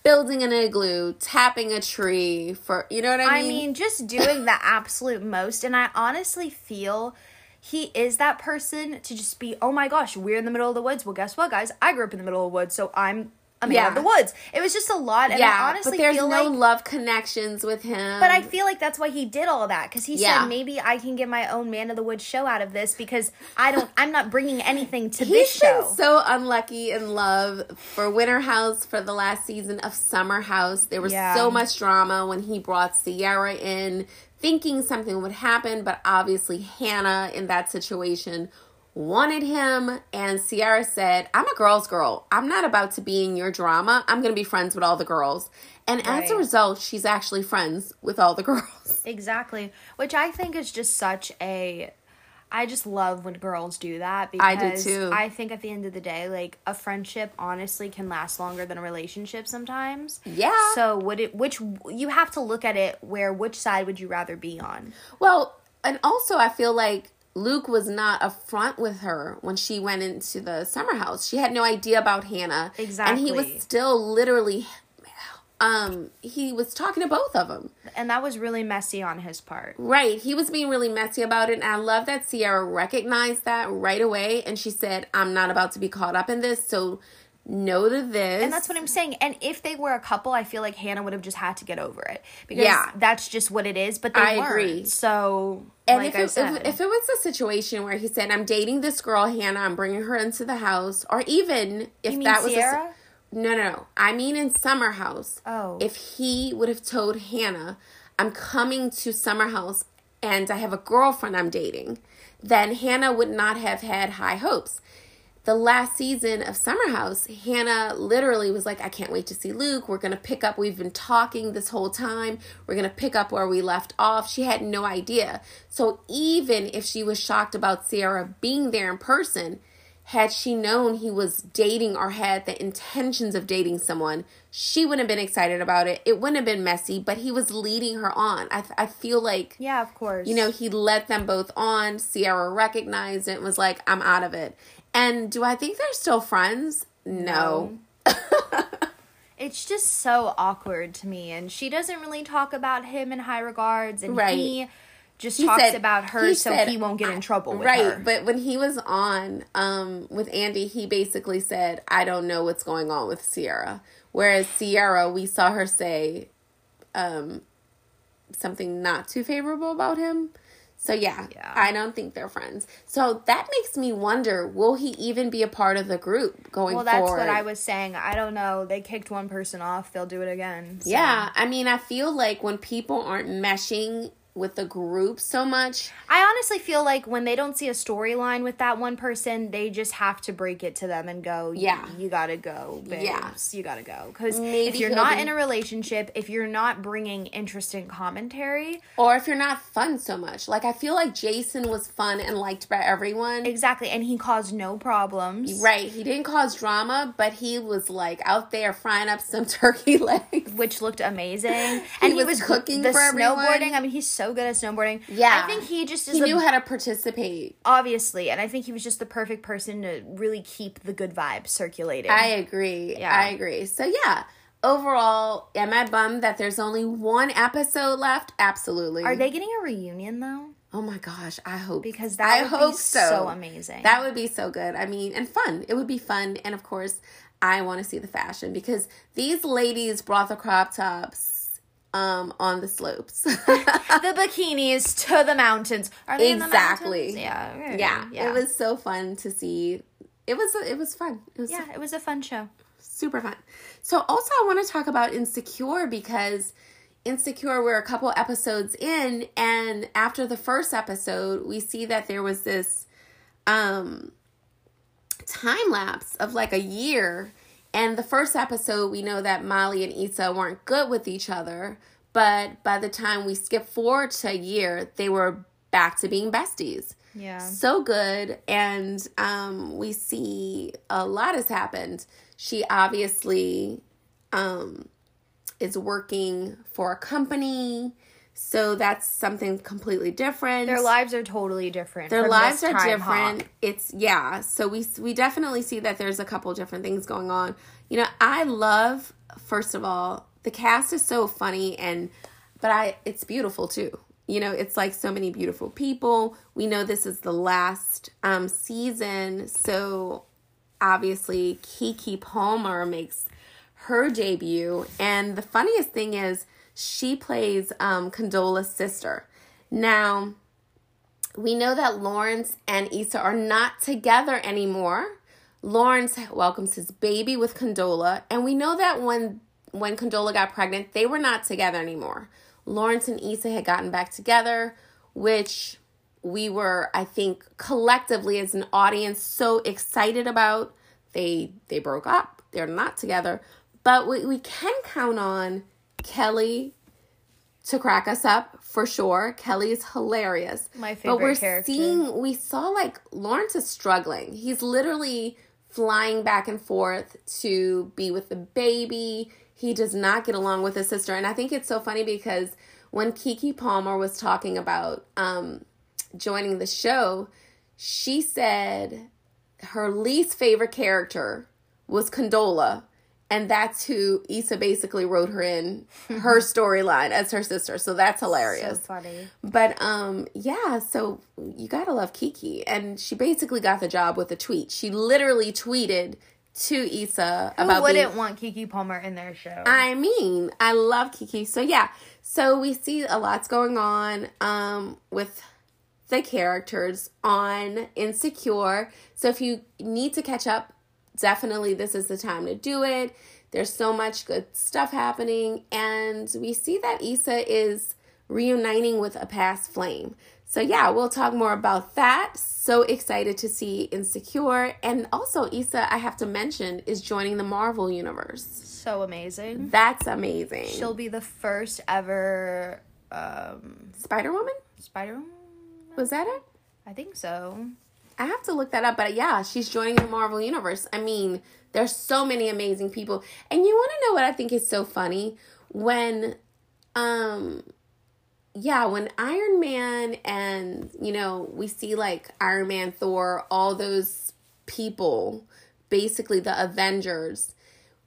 building an igloo, tapping a tree for you know what I mean? I mean. just doing the absolute most. And I honestly feel he is that person to just be, oh my gosh, we're in the middle of the woods. Well, guess what, guys? I grew up in the middle of the woods, so I'm a man Yeah. of the woods. It was just a lot. And I yeah, honestly but there's no like. love connections with him. But I feel like that's why he did all that because he Yeah. said maybe I can get my own man of the woods show out of this because I don't I'm not bringing anything to this show. so unlucky in love for Winter House for the last season of Summer House. There was Yeah. so much drama when he brought Sierra in, thinking something would happen, but obviously Hannah in that situation wanted him and Sierra said, "I'm a girl's girl. I'm not about to be in your drama. I'm going to be friends with all the girls." And as a result, she's actually friends with all the girls. Exactly. Which I think is just such a I just love when girls do that because I do too. I think at the end of the day, like a friendship honestly can last longer than a relationship sometimes. Yeah. So would it which you have to look at it where which side would you rather be on? Well, and also I feel like Luke was not upfront with her when she went into the summer house. She had no idea about Hannah. Exactly. And he was still literally um he was talking to both of them. And that was really messy on his part. Right. He was being really messy about it. And I love that Sierra recognized that right away. And she said, I'm not about to be caught up in this. So no to this. And that's what I'm saying. And if they were a couple, I feel like Hannah would have just had to get over it because Yeah. that's just what it is. But they I weren't. agree. So, And like if, it, said, if, if it was a situation where he said, I'm dating this girl, Hannah, I'm bringing her into the house, or even if that was a, no, no, no. I mean in Summer House. Oh. If he would have told Hannah, I'm coming to Summer House and I have a girlfriend I'm dating, then Hannah would not have had high hopes. The last season of Summer House, Hannah literally was like, I can't wait to see Luke. We're going to pick up. We've been talking this whole time. We're going to pick up where we left off. She had no idea. So even if she was shocked about Ciara being there in person, had she known he was dating or had the intentions of dating someone, she wouldn't have been excited about it. It wouldn't have been messy, but he was leading her on. I, I feel like, yeah, of course. you know, he let them both on. Ciara recognized it and was like, I'm out of it. And do I think they're still friends? No. it's just so awkward to me. And she doesn't really talk about him in high regards. And Right. he just He talks said- about her he so said- he won't get in trouble with right, her. but when he was on um, with Andy, he basically said, I don't know what's going on with Ciara. Whereas Ciara, we saw her say um, something not too favorable about him. So yeah, Yeah. I don't think they're friends. So that makes me wonder: Will he even be a part of the group going well, that's forward? what I was saying. I don't know. They kicked one person off. They'll do it again. So. Yeah, I mean, I feel like when people aren't meshing with the group so much, I honestly feel like when they don't see a storyline with that one person, they just have to break it to them and go, Yeah. you gotta go, babes. Yeah. You gotta go. Because if you're not be- in a relationship, if you're not bringing interesting commentary, or if you're not fun so much, like I feel like Jason was fun and liked by everyone. exactly, and he caused no problems. Right, he didn't cause drama, but he was like out there frying up some turkey legs. Which looked amazing, and he was was cooking the for everyone. snowboarding. I mean, he's so good at snowboarding. Yeah. I think he just is He a- knew how to participate. obviously, and I think he was just the perfect person to really keep the good vibes circulating. I agree. Yeah. I agree. So yeah, overall, am I bummed that there's only one episode left? Absolutely. Are they getting a reunion though? Oh my gosh, I hope Because that I would hope be so. so amazing. That would be so good. I mean, and fun. It would be fun, and of course, I want to see the fashion because these ladies brought the crop tops um on the slopes. the bikinis to the mountains. Are they Exactly. in the mountains? Yeah, yeah, yeah. it was so fun to see. It was it was fun. It was Yeah, it was a fun show. super fun. So also I want to talk about Insecure because Insecure we're a couple episodes in and after the first episode we see that there was this um time lapse of like a year and the first episode we know that Molly and Issa weren't good with each other but by the time we skip forward to a year they were back to being besties. Yeah. so good. And um we see a lot has happened. She obviously um is working for a company so that's something completely different. Their lives are totally different. their lives are different. it's yeah. So we we definitely see that there's a couple different things going on. You know i love first of all the cast is so funny and but i it's beautiful too. You know it's like so many beautiful people. We know this is the last um season. So obviously Keke Palmer makes her debut. And the funniest thing is she plays um condola's sister now we know that Lawrence and Issa are not together anymore. Lawrence welcomes his baby with Condola, and we know that when when Condola got pregnant, they were not together anymore. Lawrence and Issa had gotten back together, which we were, I think, collectively as an audience so excited about. They they broke up. They're not together. But we, we can count on Kelly to crack us up for sure. Kelly is hilarious. My favorite But we're character. seeing we saw like Lawrence is struggling. He's literally flying back and forth to be with the baby. He does not get along with his sister. And I think it's so funny because when Keke Palmer was talking about um joining the show, she said her least favorite character was Condola. And that's who Issa basically wrote her in her storyline as her sister. So that's hilarious. So funny. But um yeah, so you gotta love Keke. And she basically got the job with a tweet. She literally tweeted to Issa Who about wouldn't being, want Keke Palmer in their show? I mean, I love Keke. So yeah, so we see a lot's going on um with the characters on Insecure. So if you need to catch up, definitely this is the time to do it. There's so much good stuff happening and we see that Issa is reuniting with a past flame. So yeah, we'll talk more about that. So excited to see Insecure and also Issa, I have to mention, is joining the Marvel universe. so amazing. That's amazing. She'll be the first ever um, Spider Woman? Spider. Woman? Was that it? I think so. I have to look that up, but yeah, she's joining the Marvel Universe. I mean, there's so many amazing people. And you want to know what I think is so funny? When, um, yeah, when Iron Man and, you know, we see like Iron Man, Thor, all those people, basically the Avengers,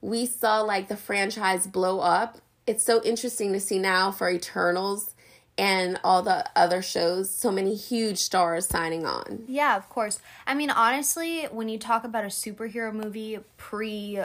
we saw like the franchise blow up. It's so interesting to see now for Eternals and all the other shows, so many huge stars signing on. Yeah, of course. I mean, honestly, when you talk about a superhero movie pre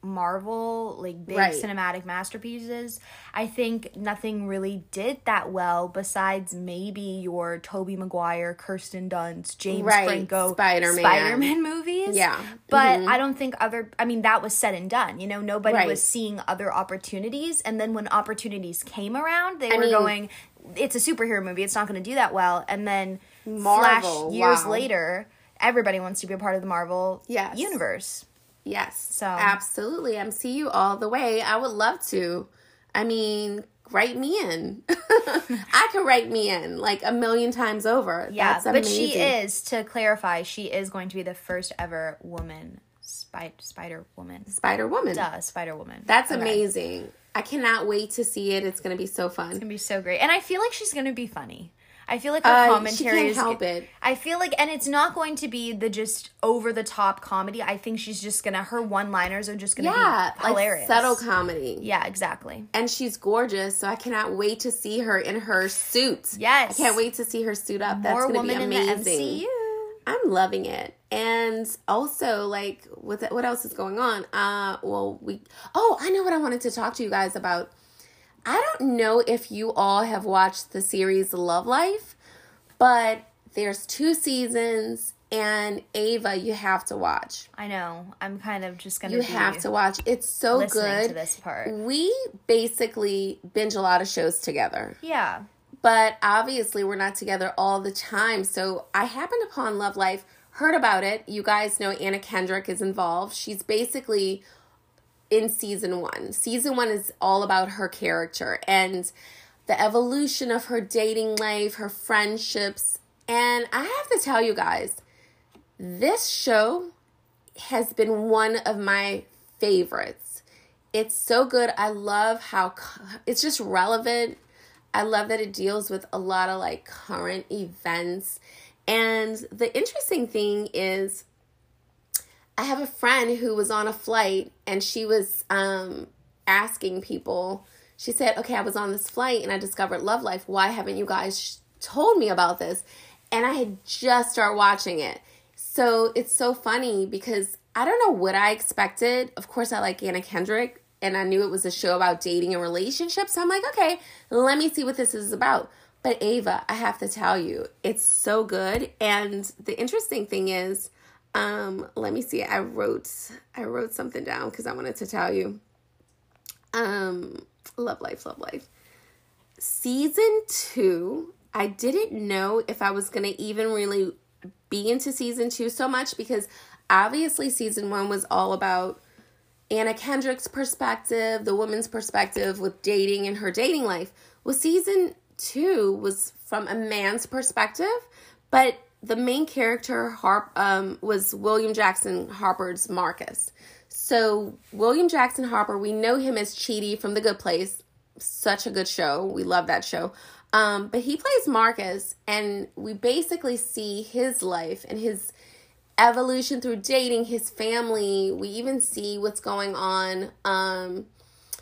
Marvel, like big Right. cinematic masterpieces, I think nothing really did that well besides maybe your Tobey Maguire, Kirsten Dunst, James Right. Franco Spider-Man. Spider-Man movies. Yeah. Mm-hmm. But I don't think other I mean that was said and done. You know, nobody Right. was seeing other opportunities and then when opportunities came around, they I were mean- going it's a superhero movie, it's not going to do that well. And then Marvel, flash years wow. later, everybody wants to be a part of the Marvel universe. Yes. universe. Yes. So- absolutely. MCU all the way. I would love to. I mean, write me in. I could write me in like a million times over. Yeah, but she is to clarify, she is going to be the first ever woman spy- spider woman. Spider Woman. Duh, Spider Woman. That's Okay. amazing. I cannot wait to see it. It's going to be so fun. It's gonna be so great, and I feel like she's gonna be funny. I feel like her Uh, commentary can't is. help it. I feel like, and it's not going to be the just over the top comedy. I think she's just gonna her one liners are just gonna Yeah, be hilarious. like subtle comedy. Yeah, exactly. And she's gorgeous, so I cannot wait to see her in her suit. Yes. I can't wait to see her suit up. That's going to woman be amazing. I'm loving it. And also, like, what what else is going on? Uh, well, we. Oh, I know what I wanted to talk to you guys about. I don't know if you all have watched the series Love Life, but there's two seasons, and Ava, you have to watch. I know. I'm kind of just gonna. You have to watch. It's so good. to this part. We basically binge a lot of shows together Yeah. But obviously we're not together all the time. So I happened upon Love Life, heard about it. You guys know Anna Kendrick is involved. She's basically in season one. Season one is all about her character and the evolution of her dating life, her friendships. And I have to tell you guys, this show has been one of my favorites. It's so good. I love how it's just relevant. I love that it deals with a lot of like current events. And the interesting thing is, I have a friend who was on a flight and she was um, asking people, she said, Okay, I was on this flight and I discovered Love Life. Why haven't you guys told me about this? And I had just started watching it. So it's so funny because I don't know what I expected. Of course, I like Anna Kendrick and I knew it was a show about dating and relationships. So I'm like, okay, let me see what this is about. But Ava, I have to tell you, it's so good. And the interesting thing is, um, let me see. I wrote I wrote something down because I wanted to tell you. Um, love life, love life. Season two, I didn't know if I was gonna even really be into season two so much because obviously season one was all about Anna Kendrick's perspective, the woman's perspective with dating and her dating life. Well, season two was from a man's perspective, but the main character Harp um, was William Jackson Harper's Marcus. So William Jackson Harper, we know him as Chidi from The Good Place. Such a good show. We love that show. Um, but he plays Marcus, and we basically see his life and his evolution through dating, his family. We even see what's going on um,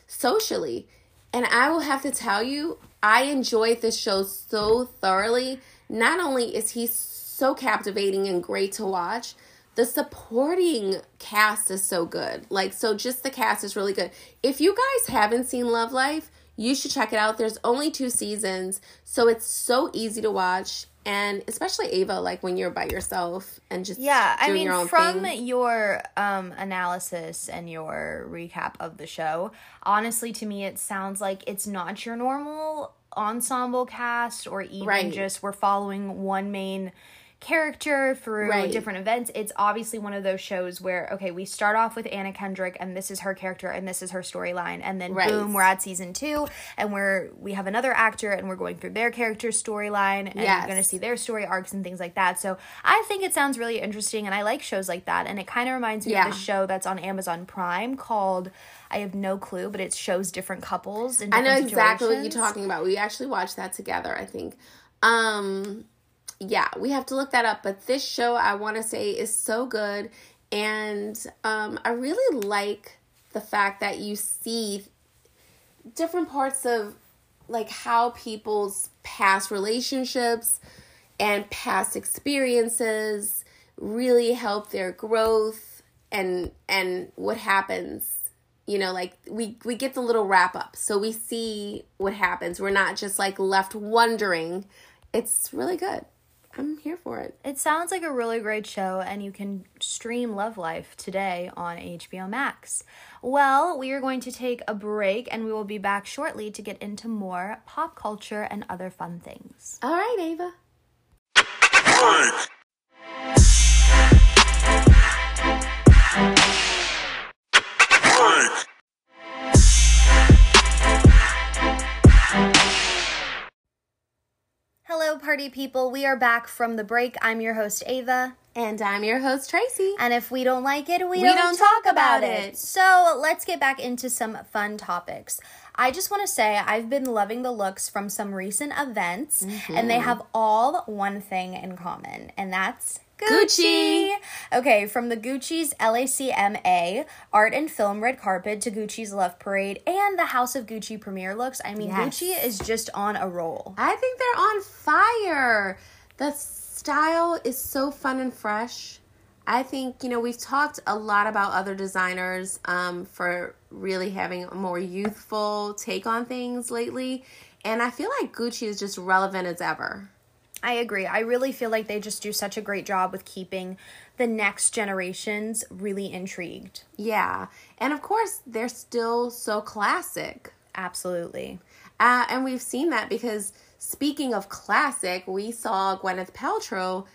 socially. And I will have to tell you, I enjoyed this show so thoroughly. Not only is he so captivating and great to watch, the supporting cast is so good. Like, so just the cast is really good. If you guys haven't seen Love Life, you should check it out. There's only two seasons, so it's so easy to watch. And especially Ava, like when you're by yourself and just Yeah, I mean, your from thing. your um, analysis and your recap of the show, honestly, to me, it sounds like it's not your normal ensemble cast or even Right. just we're following one main character through Right. different events. It's obviously one of those shows where, okay, we start off with Anna Kendrick and this is her character and this is her storyline. And then Right. boom, we're at season two and we're, we have another actor and we're going through their character's storyline and Yes. you're going to see their story arcs and things like that. So I think it sounds really interesting and I like shows like that. And it kind of reminds me Yeah. of the show that's on Amazon Prime called I have no clue, but it shows different couples. In I know exactly what you're talking about. We actually watched that together, I think. Um yeah, we have to look that up, but this show I want to say is so good and um I really like the fact that you see different parts of like how people's past relationships and past experiences really help their growth and and what happens you know like we we get the little wrap up so we see what happens. We're not just like left wondering. It's really good i'm here for it It sounds like a really great show, and you can stream Love Life today on HBO Max. Well, we are going to take a break, and we will be back shortly to get into more pop culture and other fun things. all right ava party people. We are back from the break. I'm your host, Ava. and i'm your host tracy And if we don't like it, we, We don't, don't talk talk about about it. it. So let's get back into some fun topics. I just want to say I've been loving the looks from some recent events, mm-hmm. and they have all one thing in common, and that's Gucci. Okay, from the Gucci's LACMA art and film red carpet to Gucci's Love Parade and the House of Gucci premiere looks. I mean, Yes. Gucci is just on a roll. I think they're on fire. The style is so fun and fresh. I think, you know, we've talked a lot about other designers um, for really having a more youthful take on things lately. And I feel like Gucci is just relevant as ever. I agree. I really feel like they just do such a great job with keeping the next generations really intrigued. Yeah. And of course, they're still so classic. Absolutely. Uh, and we've seen that because speaking of classic, we saw Gwyneth Paltrow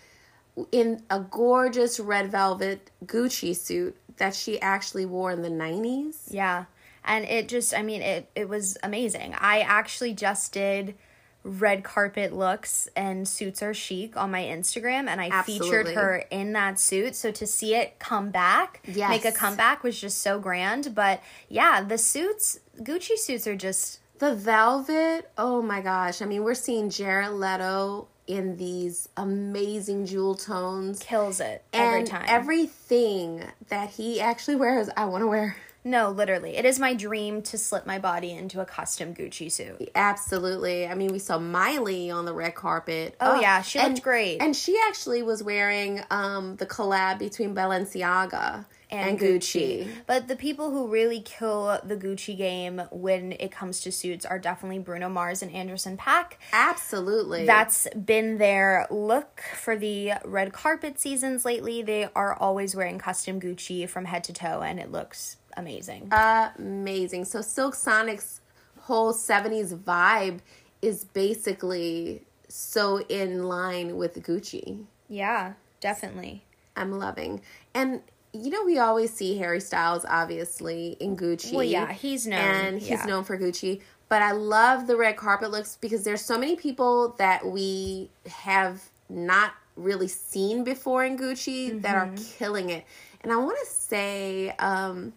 in a gorgeous red velvet Gucci suit that she actually wore in the 90s. Yeah. And it just I mean it it was amazing. I actually just did red carpet looks and suits are chic on my Instagram and I featured her in that suit. So to see it come back, Yes. make a comeback was just so grand. But yeah, the suits Gucci suits are just The velvet, oh my gosh. I mean, we're seeing Jared Leto in these amazing jewel tones. kills it every and time. everything that he actually wears, I want to wear. No, literally. It is my dream to slip my body into a custom Gucci suit. Absolutely. I mean, we saw Miley on the red carpet. Oh, yeah, she looked and- great. And she actually was wearing um, the collab between Balenciaga and, and Gucci. But the people who really kill the Gucci game when it comes to suits are definitely Bruno Mars and Anderson Paak. Absolutely. That's been their look for the red carpet seasons lately. They are always wearing custom Gucci from head to toe, and it looks amazing. amazing. So Silk Sonic's whole 70s vibe is basically so in line with Gucci. yeah, definitely. I'm loving. And you know, we always see Harry Styles obviously in Gucci. Well, yeah, he's known, And he's yeah. known for Gucci. But I love the red carpet looks because there's so many people that we have not really seen before in Gucci that are Mm-hmm. killing it. And I want to say um,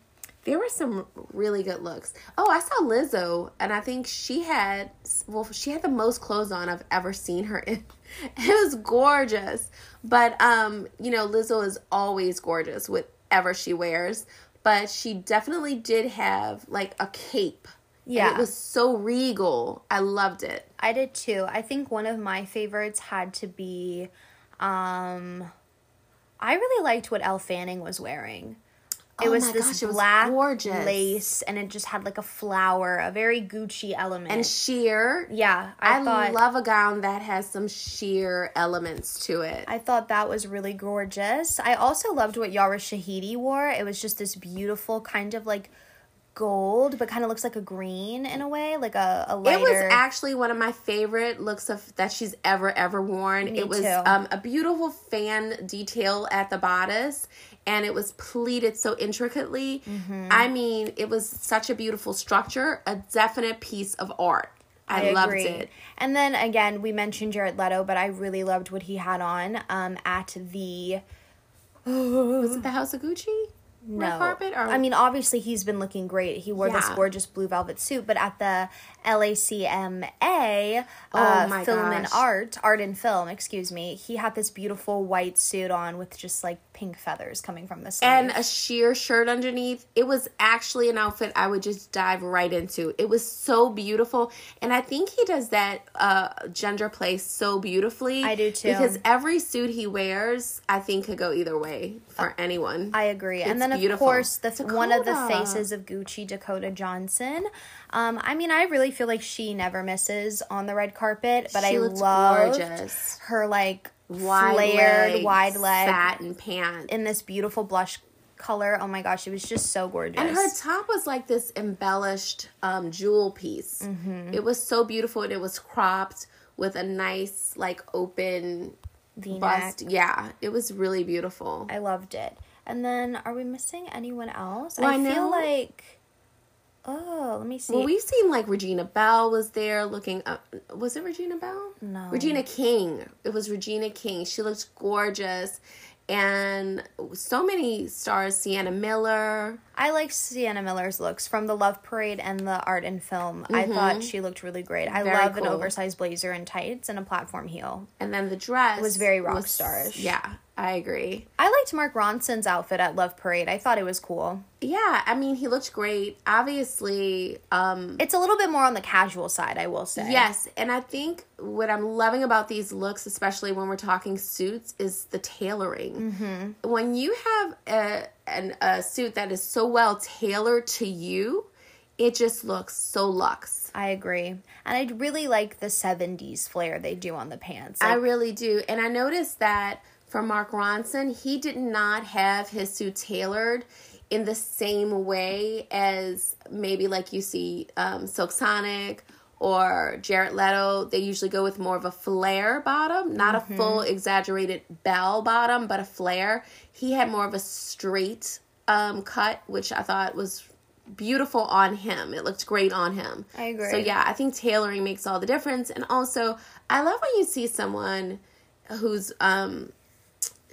there were some really good looks. Oh, I saw Lizzo, and I think she had well, she had the most clothes on I've ever seen her in. It was gorgeous, but um, you know, Lizzo is always gorgeous whatever she wears. But she definitely did have like a cape. Yeah. And it was so regal. I loved it. I did too. I think one of my favorites had to be um I really liked what Elle Fanning was wearing. It Oh was this gosh, it was black gorgeous. lace and it just had like a flower, a very Gucci element. And sheer. yeah, I, I, thought love a gown that has some sheer elements to it. I thought that was really gorgeous. I also loved what Yara Shahidi wore. It was just this beautiful kind of like gold, but kind of looks like a green in a way, like a, a lighter. It was actually one of my favorite looks of that she's ever ever worn. Me it was um, a beautiful fan detail at the bodice, and it was pleated so intricately. Mm-hmm. I mean, it was such a beautiful structure, a definite piece of art. I, loved agree. it. And then again, we mentioned Jared Leto, but I really loved what he had on um, at the Was it the House of Gucci? no Red carpet, or I mean, obviously he's been looking great. He wore this gorgeous blue velvet suit, but at the LACMA Oh uh, Film and. Art, Art and Film, excuse me, he had this beautiful white suit on with just like pink feathers coming from the sleeve. and a sheer shirt underneath. It was actually an outfit I would just dive right into. It was so beautiful, and I think he does that uh, gender play so beautifully. I do too. because every suit he wears, I think could go either way for anyone. I agree. It's and then of course the one of the faces of Gucci, Dakota Johnson. Um, I mean, I really feel like she never misses on the red carpet, but She I love her like wide flared, wide leg satin pants. in this beautiful blush color. Oh my gosh, it was just so gorgeous. And her top was like this embellished um, jewel piece. Mm-hmm. It was so beautiful, and it was cropped with a nice, like, open V-neck. bust. Yeah, it was really beautiful. I loved it. And then, are we missing anyone else? Well, I, I feel like. Oh, let me see. Well, we've seen like Regina Bell was there looking up. Was it Regina Bell? No. Regina King. It was Regina King. She looked gorgeous. And so many stars Sienna Miller. I like Sienna Miller's looks from the Love Parade and the art and film. I thought she looked really great. I Mm-hmm. Very love an oversized blazer and tights and a platform heel. And then the dress was very rock starish. Yeah, I agree. I liked Mark Ronson's outfit at Love Parade. I thought it was cool. Yeah, I mean, he looked great. Obviously, um, It's a little bit more on the casual side, I will say. Yes, and I think what I'm loving about these looks, especially when we're talking suits, is the tailoring. Mm-hmm. When you have a an, a suit that is so well tailored to you, it just looks so luxe. I agree. And I really like the 70s flair they do on the pants. I really do, and I noticed that for Mark Ronson, he did not have his suit tailored in the same way as maybe like you see um, Silk Sonic or Jared Leto. They usually go with more of a flare bottom, not a full exaggerated bell bottom, but a flare. He had more of a straight um, cut, which I thought was beautiful on him. It looked great on him. I agree. So yeah, I think tailoring makes all the difference. And also, I love when you see someone who's um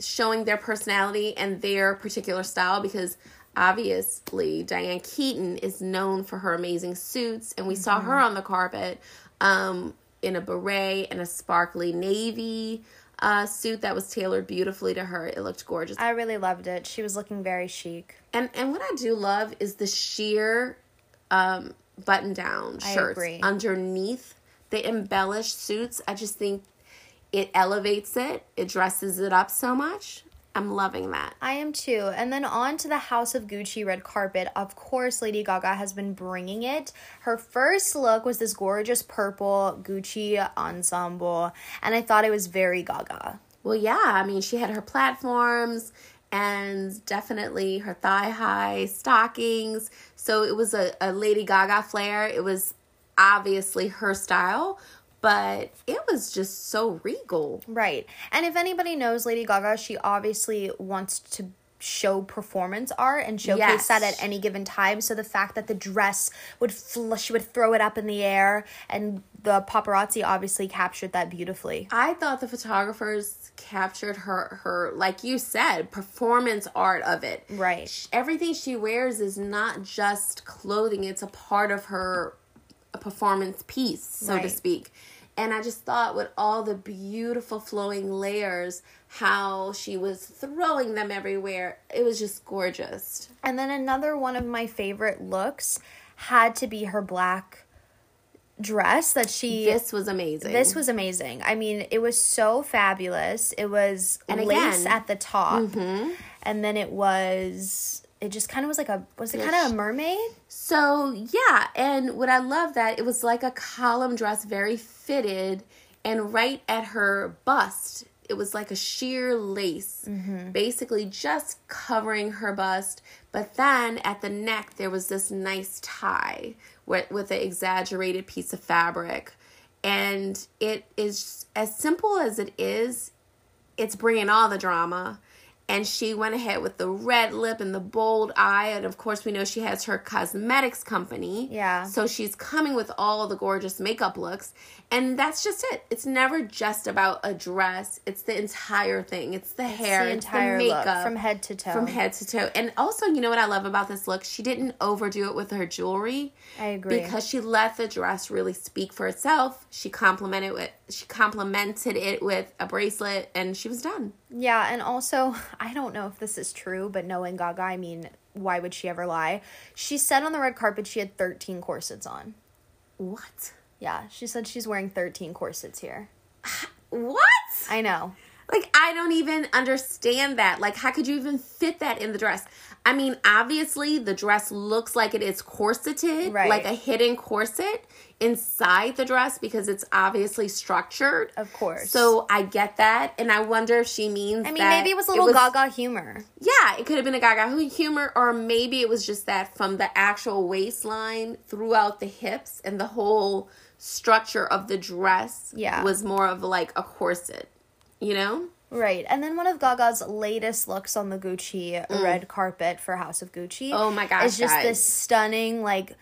showing their personality and their particular style because obviously Diane Keaton is known for her amazing suits and we saw her Mm-hmm. on the carpet um in a beret and a sparkly navy uh, suit that was tailored beautifully to her. It looked gorgeous. I really loved it. She was looking very chic. And and what I do love is the sheer um, button down shirts underneath the embellished suits. I just think it elevates it. It dresses it up so much. I'm loving that. I am too. And then on to the House of Gucci red carpet. Of course, Lady Gaga has been bringing it. Her first look was this gorgeous purple Gucci ensemble, and I thought it was very Gaga. Well, yeah. I mean, she had her platforms and definitely her thigh high stockings. So it was a, a Lady Gaga flair. It was obviously her style, but it was just so regal. Right. And if anybody knows Lady Gaga, she obviously wants to show performance art and showcase Yes. that at any given time. So the fact that the dress would fl- she would throw it up in the air and the paparazzi obviously captured that beautifully. I thought the photographers captured her her like you said performance art of it. Right. Sh- Everything she wears is not just clothing; it's a part of her performance piece, so to speak. And I just thought with all the beautiful flowing layers, how she was throwing them everywhere. It was just gorgeous. And then another one of my favorite looks had to be her black dress that she This was amazing. This was amazing. I mean, it was so fabulous. It was And lace again- at the top, mm-hmm. and then it was. It just kind of was like a. Was it kind of a mermaid? So yeah, and what I love that it was like a column dress, very fitted, and right at her bust, it was like a sheer lace, mm-hmm. basically just covering her bust. But then at the neck, there was this nice tie with with an exaggerated piece of fabric, and it is as simple as it is. It's bringing all the drama and she went ahead with the red lip and the bold eye. And of course we know she has her cosmetics company. Yeah. so she's coming with all the gorgeous makeup looks. And that's just it. It's never just about a dress. It's the entire thing. It's the hair the it's entire the look, makeup. from head to toe. from head to toe. And also you know what i love about this look? She didn't overdo it with her jewelry. I agree. because she let the dress really speak for itself. She complimented with she complimented it with a bracelet and she was done. Yeah, and also, I don't know if this is true, but knowing Gaga, I mean, why would she ever lie? She said on the red carpet she had 13 corsets on. what Yeah, she said she's wearing 13 corsets here. What? I know. Like, I don't even understand that. Like, how could you even fit that in the dress? I mean, obviously, the dress looks like it is corseted, Right. like a hidden corset inside the dress because it's obviously structured. Of course. So I get that. And I wonder if she means I mean, maybe it was a little Gaga humor. Yeah, it could have been a Gaga hu- humor, or maybe it was just that from the actual waistline throughout the hips and the whole structure of the dress Yeah. was more of like a corset, you know? Right. And then one of Gaga's latest looks on the Gucci red carpet for House of Gucci. Mm. Oh my gosh, Is just guys. this stunning, like,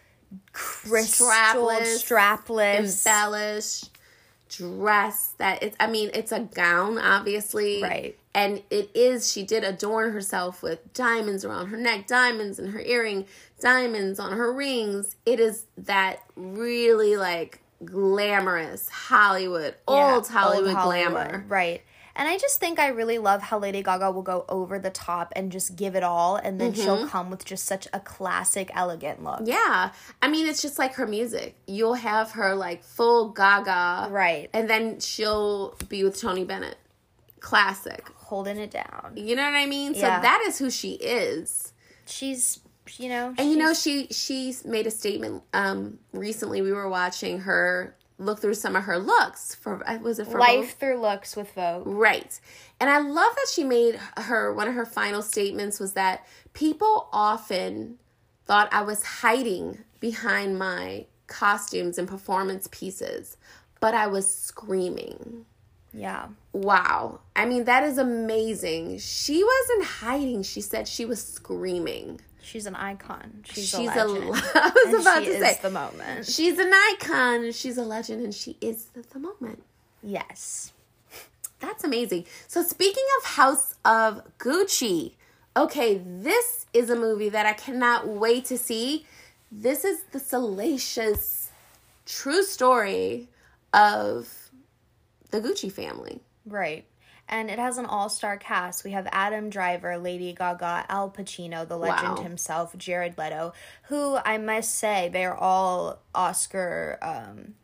crystal Strapless, strapless. embellished dress that it's I mean, it's a gown, obviously. Right. And it is, she did adorn herself with diamonds around her neck, diamonds in her earring, diamonds on her rings. It is that really like glamorous Hollywood, Yeah, old Hollywood glamour. Right. And I just think I really love how Lady Gaga will go over the top and just give it all, and then she'll come with just such a classic, elegant look. Mm-hmm. Yeah. I mean, it's just like her music. You'll have her like full gaga. Right. And then she'll be with Tony Bennett. Classic. Holding it down. You know what I mean? So that is who she is. She's, you know, And you know, she she's made a statement um recently we were watching her look through some of her looks for uh, was it for life through looks with Vogue. Right. And I love that she made her one of her final statements was that people often thought I was hiding behind my costumes and performance pieces, but I was screaming. Yeah. Wow. I mean, that is amazing. She wasn't hiding. She said she was screaming. She's an icon. She's, She's a a legend. I was and about she to is say. the moment. She's an icon. She's a legend, and she is the, the moment. Yes. That's amazing. So, speaking of House of Gucci, okay, this is a movie that I cannot wait to see. This is the salacious, true story of the Gucci family. Right. And it has an all star cast. We have Adam Driver, Lady Gaga, Al Pacino, the legend Wow. himself, Jared Leto, who I must say, they're all Oscar um,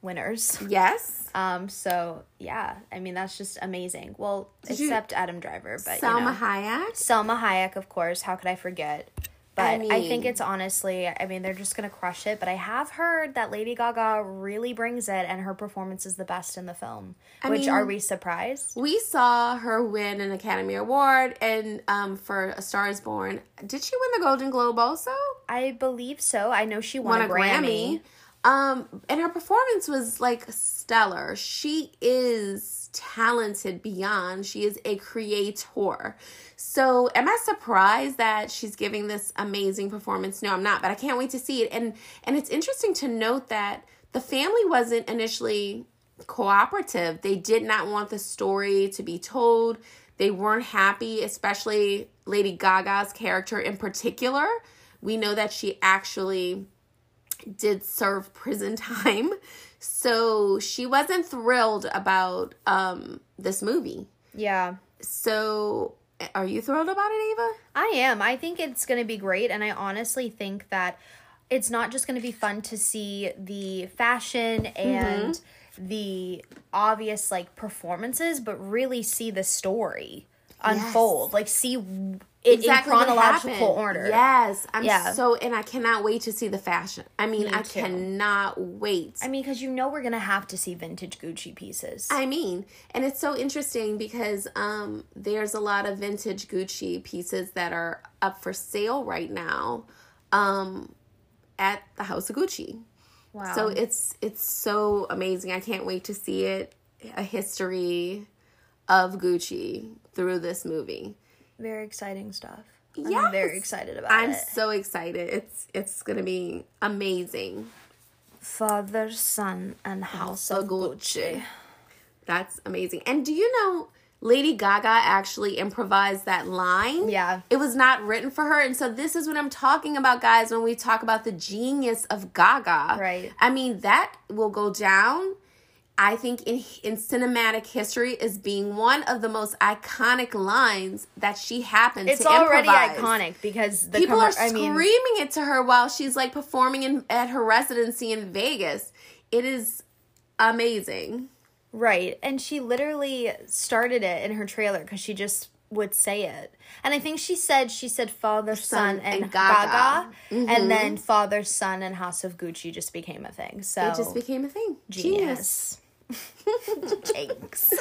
winners. Yes. Um, so yeah, I mean that's just amazing. Well, you- except Adam Driver, but Selma you know. Hayek. Selma Hayek, of course. How could I forget? But I I, think it's honestly, I mean, they're just gonna crush it. But I have heard that Lady Gaga really brings it, and her performance is the best in the film. Which mean- are we surprised? We saw her win an Academy Award and um, for A Star Is Born. Did she win the Golden Globe also? I believe so. I know she won, Won a, Grammy. Um, and her performance was like stellar. She is talented beyond. She is a creator. So, am I surprised that she's giving this amazing performance? No, I'm not, but I can't wait to see it. And and it's interesting to note that the family wasn't initially cooperative. They did not want the story to be told. They weren't happy, especially Lady Gaga's character in particular. We know that she actually did serve prison time. So she wasn't thrilled about um, this movie. Yeah. So are you thrilled about it, Ava? I am. I think it's going to be great. And I honestly think that it's not just going to be fun to see the fashion and mm-hmm. the obvious like performances, but really see the story unfold. Yes. Like see it exactly in chronological order. Yes, I'm yeah. so and I cannot wait to see the fashion. I mean, Me I too. cannot wait. I mean, because you know we're gonna have to see vintage Gucci pieces. I mean, and it's so interesting because um, there's a lot of vintage Gucci pieces that are up for sale right now um, at the House of Gucci. Wow! So it's it's so amazing. I can't wait to see it. A history of Gucci through this movie very exciting stuff. Yeah, I'm very excited about I'm it. I'm so excited. It's it's gonna be amazing. Father, Son, and House of Gucci. Gucci. That's amazing. And do you know Lady Gaga actually improvised that line? Yeah. It was not written for her. And so this is what I'm talking about, guys, when we talk about the genius of Gaga. Right. I mean, that will go down I think in in cinematic history is being one of the most iconic lines that she happened it's to improvise. It's already iconic because people com- are screaming mean, it to her while she's like performing in at her residency in Vegas. It is amazing. Right. And she literally started it in her trailer because she just would say it. And I think she said she said Father, Son, and, and Gaga, Gaga mm-hmm. and then Father, Son, and House of Gucci just became a thing. So it just became a thing. Genius. Genius. Jinx.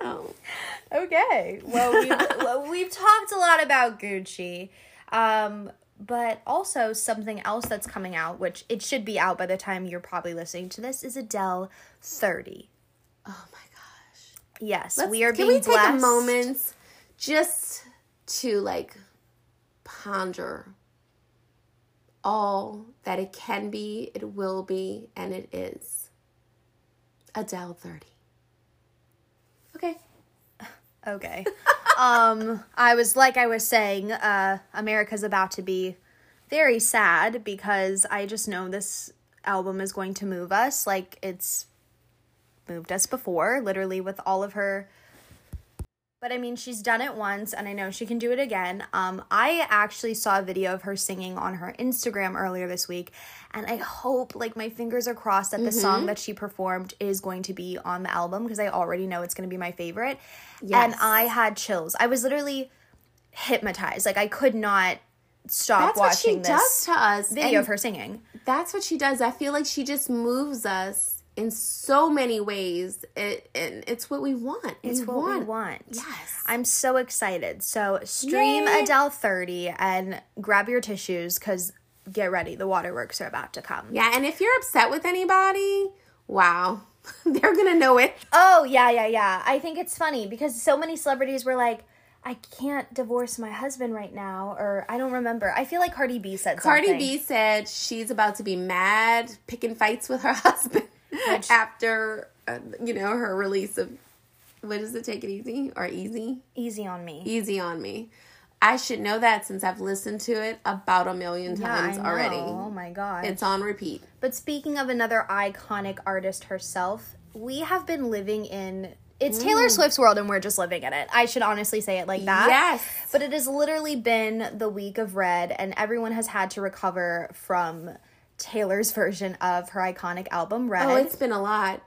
wow. Okay. Well, we've, well, we've talked a lot about Gucci. Um, but also something else that's coming out, which it should be out by the time you're probably listening to this, is Adele 30. Oh my gosh. Yes, Let's, we are Can we take blessed. a moment just to like ponder all that it can be, it will be, and it is. Adele 30. Okay. Okay. um I was like I was saying, uh America's about to be very sad because I just know this album is going to move us like it's moved us before, literally with all of her but I mean, she's done it once and I know she can do it again. Um, I actually saw a video of her singing on her Instagram earlier this week, and I hope, like, my fingers are crossed that mm-hmm. the song that she performed is going to be on the album because I already know it's going to be my favorite. Yes. And I had chills. I was literally hypnotized. Like, I could not stop that's watching this to us. video and of her singing. That's what she does. I feel like she just moves us in so many ways it and it's what we want it's we what want. we want yes i'm so excited so stream Yay. adele 30 and grab your tissues because get ready the waterworks are about to come yeah and if you're upset with anybody wow they're gonna know it oh yeah yeah yeah i think it's funny because so many celebrities were like I can't divorce my husband right now, or I don't remember. I feel like Cardi B said Cardi something. B said she's about to be mad, picking fights with her husband. Which, after uh, you know her release of what is it? Take it easy or easy? Easy on me. Easy on me. I should know that since I've listened to it about a million times yeah, already. Oh my god. It's on repeat. But speaking of another iconic artist herself, we have been living in it's Taylor mm. Swift's world and we're just living in it. I should honestly say it like that. Yes. But it has literally been the week of Red and everyone has had to recover from Taylor's version of her iconic album oh, Red. Oh, it's been a lot.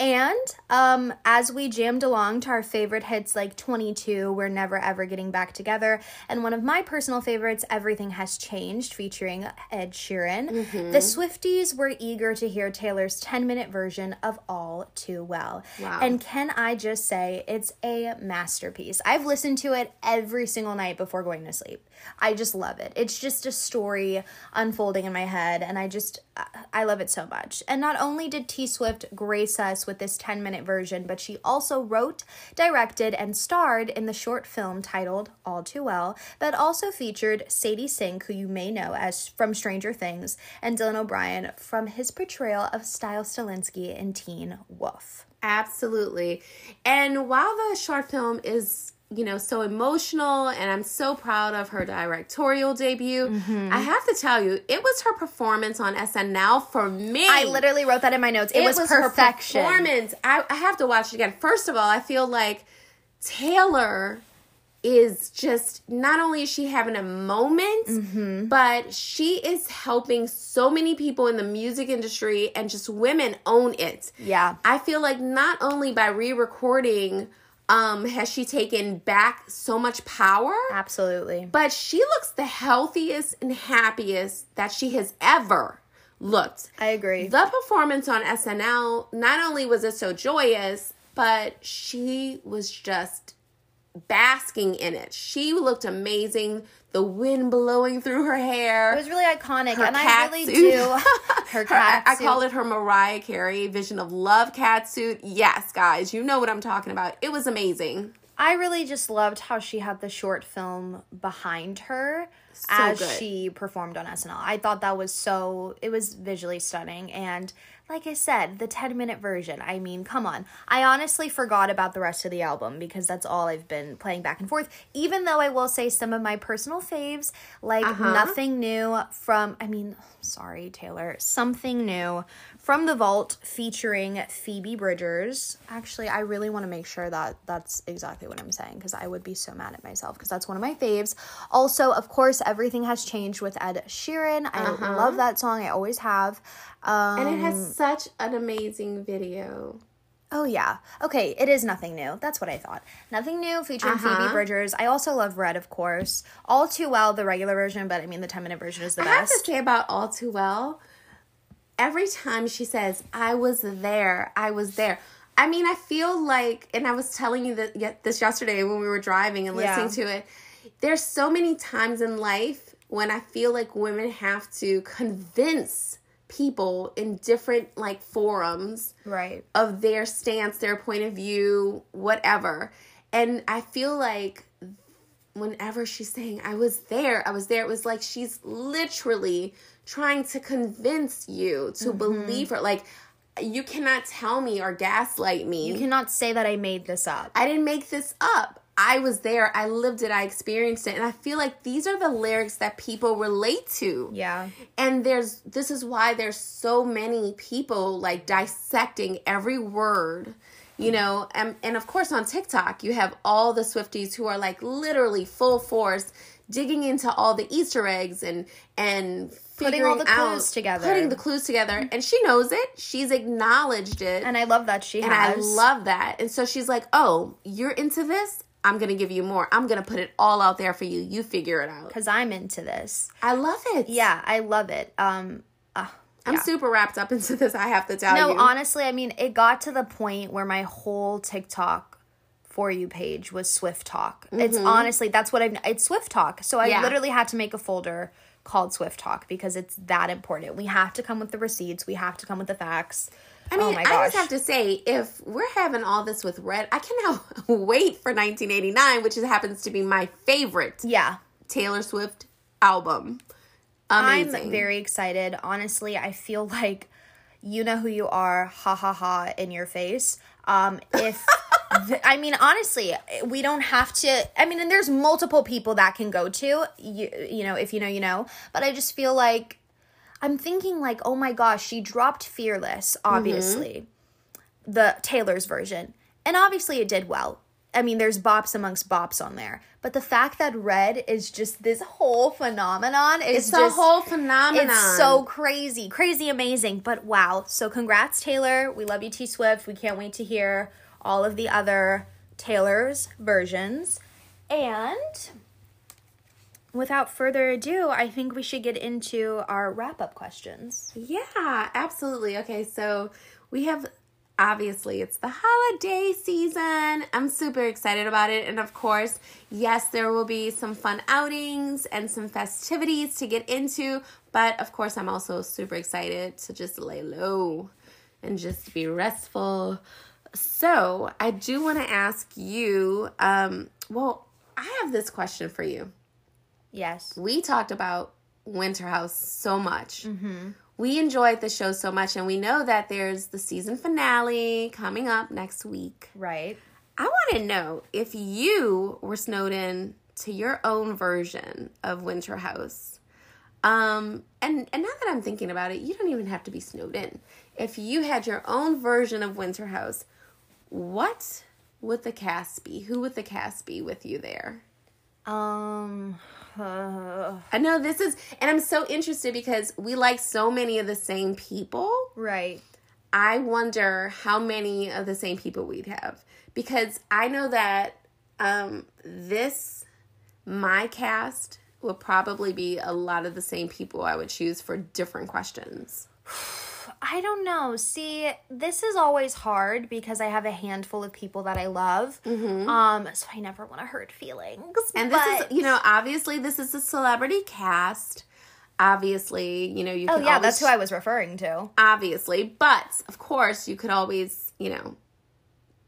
And um, as we jammed along to our favorite hits like 22, We're Never Ever Getting Back Together, and one of my personal favorites, Everything Has Changed, featuring Ed Sheeran, Mm-hmm. the Swifties were eager to hear Taylor's 10 minute version of All Too Well. Wow. And can I just say, it's a masterpiece. I've listened to it every single night before going to sleep. I just love it. It's just a story unfolding in my head, and I just, I love it so much. And not only did T Swift grace us with this 10 minute version, but she also wrote, directed, and starred in the short film titled All Too Well, that also featured Sadie Sink, who you may know as from Stranger Things, and Dylan O'Brien from his portrayal of Stiles Stilinski in Teen Wolf. Absolutely. And while the short film is, you know, so emotional and I'm so proud of her directorial debut, Mm-hmm. I have to tell you, it was her performance on SNL for me. I literally wrote that in my notes. It, was, perfection. Her performance. I, I have to watch it again. First of all, I feel like Taylor is just not only is she having a moment, Mm-hmm. but she is helping so many people in the music industry and just women own it. Yeah. I feel like not only by re-recording um has she taken back so much power, Absolutely. but she looks the healthiest and happiest that she has ever looked. I agree. The performance on SNL, not only was it so joyous, but she was just basking in it. She looked amazing. The wind blowing through her hair. It was really iconic, her and I really suit. do. Her Her- cat I, I call it her Mariah Carey Vision of Love cat suit. Yes, guys, you know what I'm talking about. It was amazing. I really just loved how she had the short film behind her as good. she performed on SNL. I thought that was so it was visually stunning and like I said, the 10 minute version. I mean, come on. I honestly forgot about the rest of the album because that's all I've been playing back and forth. Even though I will say some of my personal faves, like Uh-huh. Nothing New from, I mean, sorry, Taylor, Something New from The Vault featuring Phoebe Bridgers. Actually, I really want to make sure that that's exactly what I'm saying because I would be so mad at myself because that's one of my faves. Also, of course, Everything Has Changed with Ed Sheeran. I Uh-huh. love that song. I always have. Um, And it has such an amazing video. Oh yeah. Okay, it is nothing new. That's what I thought. Nothing new featuring Phoebe Uh-huh. Bridgers. I also love Red, of course. All too well, the regular version, but I mean the 10 minute version is the best. I have to say about All Too Well, every time she says, I was there, I was there. I mean, I feel like, and I was telling you that this yesterday when we were driving and Yeah. listening to it. There's so many times in life when I feel like women have to convince people in different like forums Right. of their stance, their point of view, whatever. And I feel like whenever she's saying, I was there, I was there, it was like she's literally trying to convince you to mm-hmm. believe her. Like, you cannot tell me or gaslight me. You cannot say that I made this up. I didn't make this up. I was there. I lived it. I experienced it. And I feel like these are the lyrics that people relate to Yeah. and there's this is why there's so many people like dissecting every word you know and, and of course on tiktok you have all the swifties who are like literally full force digging into all the easter eggs and and Putting all the clues out- together. putting the clues together and she knows it she's acknowledged it And I love that she and has. I love that. And so she's like, "Oh, you're into this? I'm going to give you more. I'm going to put it all out there for you. You figure it out." because I'm into this. I love it. Yeah, I love it. Um, uh, I'm yeah. super wrapped up into this, I have to tell No, you. No, honestly, I mean, it got to the point where my whole TikTok for you page was SwiftTok. It's honestly that's what I've it's SwiftTok. So I Mm-hmm. Yeah. literally had to make a folder called SwiftTok because it's that important. We have to come with the receipts. We have to come with the facts. I mean, oh I just have to say, if we're having all this with Red, I cannot wait for 1989, which is, happens to be my favorite yeah. Taylor Swift album. Amazing. I'm very excited. Honestly, I feel like you know who you are, ha ha ha, in your face. Um, if th- I mean, honestly, we don't have to. I mean, and there's multiple people that can go to. You, you know, if you know, you know. But I just feel like I'm thinking like, oh my gosh, she dropped Fearless, mm-hmm. obviously, the Taylor's version, and obviously it did well. I mean, there's bops amongst bops on there, but the fact that red is just this whole phenomenon is It's just a whole phenomenon. it's so crazy, crazy amazing. But wow. So congrats, Taylor. We love you, T Swift. We can't wait to hear all of the other Taylor's versions. And without further ado, I think we should get into our wrap up questions. Yeah, absolutely. Okay, so we have obviously it's the holiday season. I'm super excited about it. And of course, yes, there will be some fun outings and some festivities to get into. But of course, I'm also super excited to just lay low and just be restful. So I do want to ask you, um, well, I have this question for you. Yes. We talked about Winter House so much we enjoyed the show so much and we know that there's the season finale coming up next week Right. i want to know if you were snowed in to your own version of winter house um and and now that i'm thinking about it you don't even have to be snowed in if you had your own version of winter house what would the cast be who would the cast be with you there Um. Uh, i know this is and i'm so interested because we like so many of the same people right. I wonder how many of the same people we'd have because I know that um, this my cast will probably be a lot of the same people I would choose for different questions. I don't know. See, this is always hard because I have a handful of people that I love. Um, so I never want to hurt feelings. And this is you know obviously this is a celebrity cast. Obviously, you know you can Oh yeah, that's who I was referring to. obviously, but of course you could always you know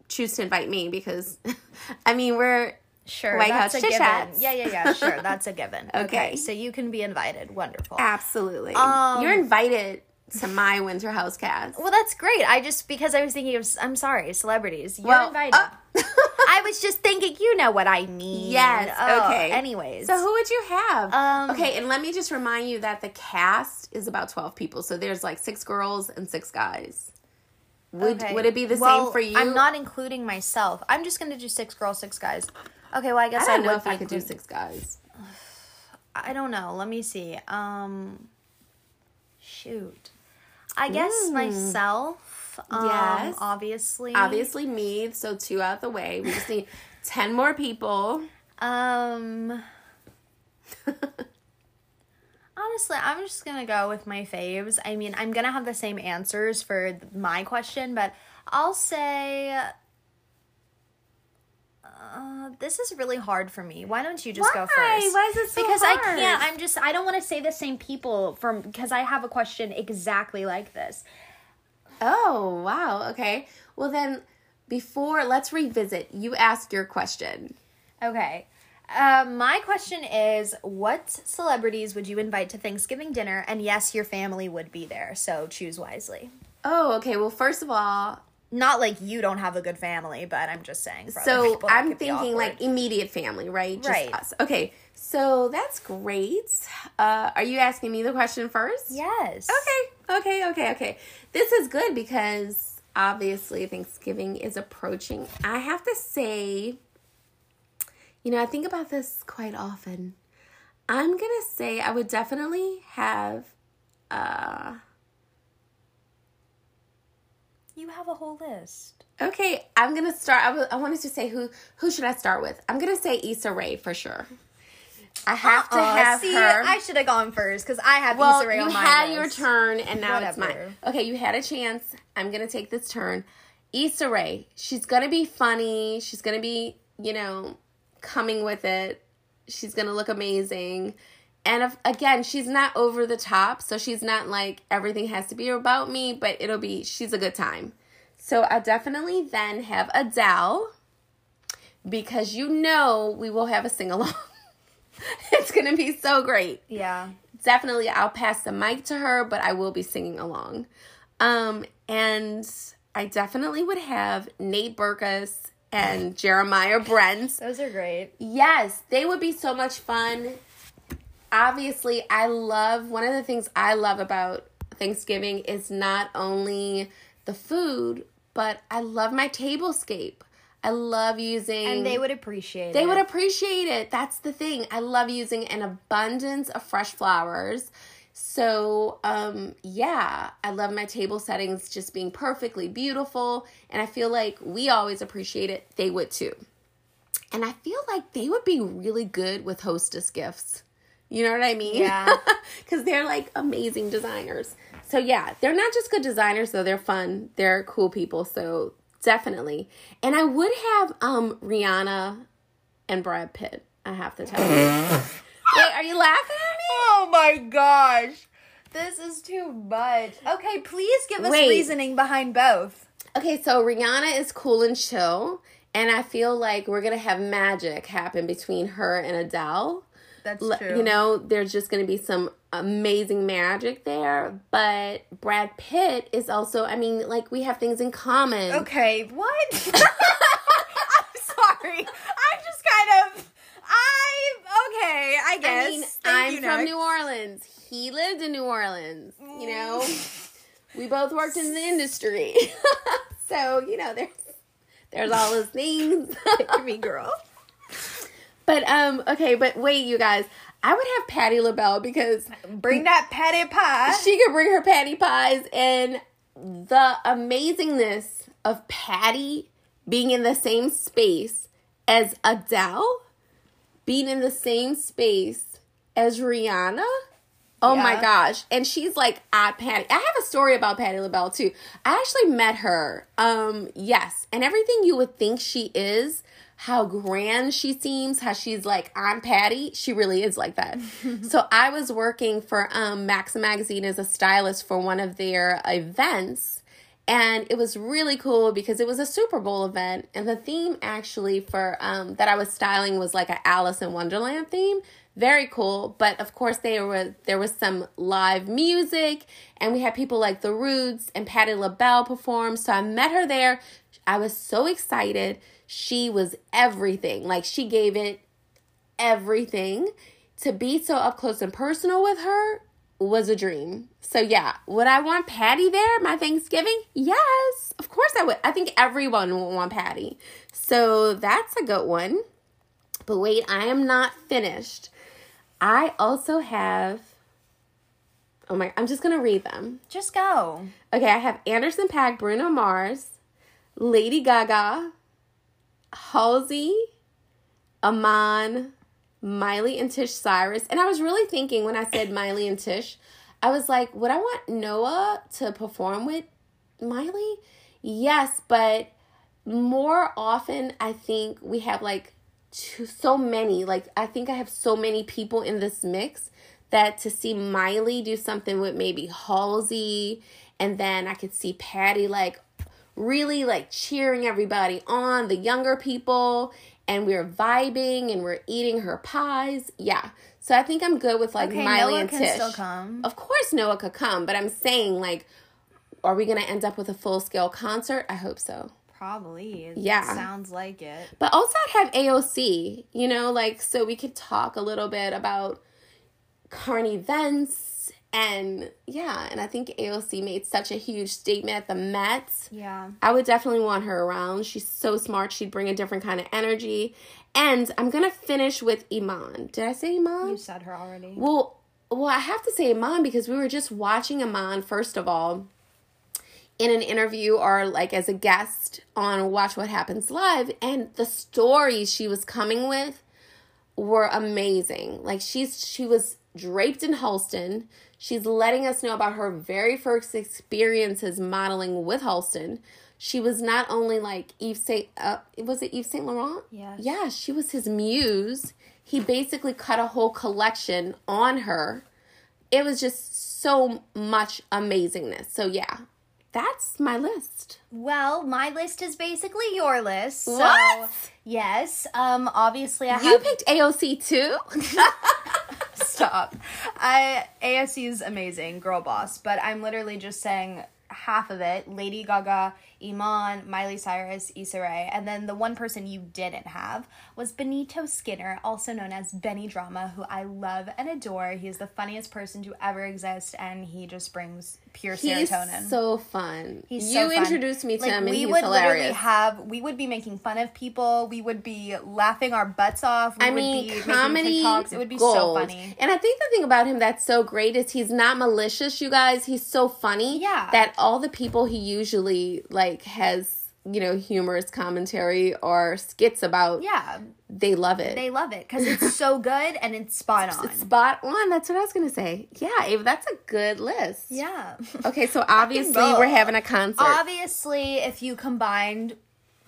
choose to invite me because I mean we're Sure, White that's House a given. Yeah, yeah, yeah. Sure, that's a given. okay. Okay. so you can be invited. Wonderful. Absolutely. Um, You're invited to my Winter House cast. Well, that's great. I just because I was thinking of. I'm sorry, celebrities. You're Well, invited. uh, I was just thinking. You know what I mean. yes. Oh, okay. Anyways. So who would you have? Um, okay, and let me just remind you that the cast is about 12 people. So there's like six girls and six guys. Would Okay. would it be the Well, same for you? I'm not including myself. I'm just gonna do six girls, six guys. Okay, well I I guess I, don't know would if I could do six guys. I don't know. Let me see. Um, shoot. I guess Mm. myself. Um, Yes. Obviously. Obviously me, so two out of the way. We just need 10 more people. Um. Honestly, I'm just gonna go with my faves. I mean, I'm gonna have the same answers for my question, but I'll say. Uh, this is really hard for me. Why don't you just go first? Why is it so because I can't. I'm just. I don't want to say the same people from because I have a question exactly like this. Oh, wow. Okay. Well then before let's revisit. You ask your question. Okay. Uh, my question is what celebrities would you invite to Thanksgiving dinner? And yes, your family would be there, so choose wisely. Oh, okay. Well, first of all, Not like you don't have a good family, but I'm just saying. So people, I'm thinking like immediate family, right? Just Right. us. Okay. So that's great. Uh, are you asking me the question first? yes. Okay. Okay. Okay. Okay. This is good because obviously Thanksgiving is approaching. I have to say, you know, I think about this quite often. I'm gonna say I would definitely have. Uh, You have a whole list. Okay, I'm gonna start. I, w- I wanted to say who who should I start with? I'm gonna say Issa Rae for sure. I have to have see, her. I should have gone first because I have well, Issa Rae on my list. You had your turn, and now it's mine. Okay, you had a chance. I'm gonna take this turn. Issa Rae. She's gonna be funny. She's gonna be, you know, coming with it. She's gonna look amazing. And if, again, she's not over the top, so she's not like everything has to be about me, but it'll be she's a good time. So I definitely then have Adele because you know we will have a sing along. it's gonna be so great Yeah. definitely I'll pass the mic to her, but I will be singing along. Um, and I definitely would have Nate Berkus and Jeremiah Brent. Those are great. Yes, they would be so much fun. Obviously, I love one of the things I love about Thanksgiving is not only the food, but I love my tablescape. I love using And they would appreciate it. they it. would appreciate it. That's the thing. I love using an abundance of fresh flowers. So, um, yeah, I love my table settings just being perfectly beautiful. And I feel like we always appreciate it. They would too. And I feel like they would be really good with hostess gifts. You know what I mean? Yeah. Because they're like amazing designers. So, yeah, they're not just good designers, though. They're fun. They're cool people. So, definitely. And I would have um Rihanna and Brad Pitt. I have to tell you. Wait, are you laughing at me? Oh my gosh. This is too much. Okay, please give us Wait. reasoning behind both. Okay, so Rihanna is cool and chill, and I feel like we're gonna have magic happen between her and Adele. That's L- true. You know, there's just gonna be some amazing magic there. But Brad Pitt is also, I mean, like we have things in common. Okay, what? I'm sorry. I'm just kind of. I okay. I guess. I mean, I'm from next. New Orleans. He lived in New Orleans. You know, mm. we both worked in the industry, so you know, there's there's all those things. Me, girl. But um, okay, but wait, you guys, I would have Patti LaBelle because Bring that patty pie. she could bring her patty pies and the amazingness of Patty being in the same space as Adele, being in the same space as Rihanna. Oh my gosh. And she's like at Patty. I have a story about Patti LaBelle too. I actually met her. Um, yes. And everything you would think she is, how grand she seems, how she's like I'm Patty, she really is like that. so I was working for um Maxim magazine as a stylist for one of their events. And it was really cool because it was a Super Bowl event, and the theme actually for um, that I was styling was like a Alice in Wonderland theme. Very cool, but of course there were there was some live music, and we had people like the Roots and Patti LaBelle perform. So I met her there. I was so excited. She was everything. Like she gave it everything. To be so up close and personal with her was a dream. So yeah, would I want Patty there my Thanksgiving? Yes, of course I would. I think everyone would want Patty. So that's a good one. But wait, I am not finished. I also have Oh my, I'm just going to read them. Just go. Okay, I have Anderson Paak, Bruno Mars, Lady Gaga, Halsey, Iman, Miley and Tish Cyrus. And I was really thinking when I said Miley and Tish, I was like, would I want Noah to perform with Miley? Yes, but more often I think we have like so many. Like I think I have so many people in this mix that to see Miley do something with maybe Halsey and then I could see Patty like really like cheering everybody on, the younger people, and we're vibing and we're eating her pies. Yeah. So I think I'm good with like Okay, Miley Noah and can Tish. still come. Of course Noah could come, but I'm saying like are we going to end up with a full scale concert? I hope so. Probably. It Yeah. Sounds like it. But also I'd have AOC, you know, like so we could talk a little bit about current events and yeah, and I think AOC made such a huge statement at the Mets. Yeah. I would definitely want her around. She's so smart. She'd bring a different kind of energy. And I'm gonna finish with Iman. Did I say Iman? You said her already. Well, well, I have to say Iman because we were just watching Iman first of all in an interview or like as a guest on Watch What Happens Live, and the stories she was coming with were amazing. Like she's she was draped in Halston. She's letting us know about her very first experiences modeling with Halston. She was not only like Yves Saint uh, was it Yves Saint Laurent? Yes. Yeah, she was his muse. He basically cut a whole collection on her. It was just so much amazingness. So yeah, that's my list. Well, my list is basically your list. So, What? Yes. Um. Obviously, I You picked AOC too? Stop. I AOC is amazing, girl boss. But I'm literally just saying half of it Lady Gaga, Iman, Miley Cyrus, Issa Rae. And then the one person you didn't have was Benito Skinner, also known as Benny Drama, who I love and adore. He is the funniest person to ever exist, and he just brings pure He's serotonin. so fun. He's you so fun. introduced me to Like, him, and we he's would literally hilarious. have we would be making fun of people. We would be laughing our butts off. We I would mean, be comedy. It would be gold. so funny. And I think the thing about him that's so great is he's not malicious, you guys. He's so funny. Yeah. That all the people he usually like has, you know, humorous commentary or skits about, Yeah, they love it. they love it because it's so good and it's spot on. Spot on. That's what I was gonna say. Yeah, Ava, that's a good list. Yeah. Okay, so obviously we're having a concert. Obviously, if you combined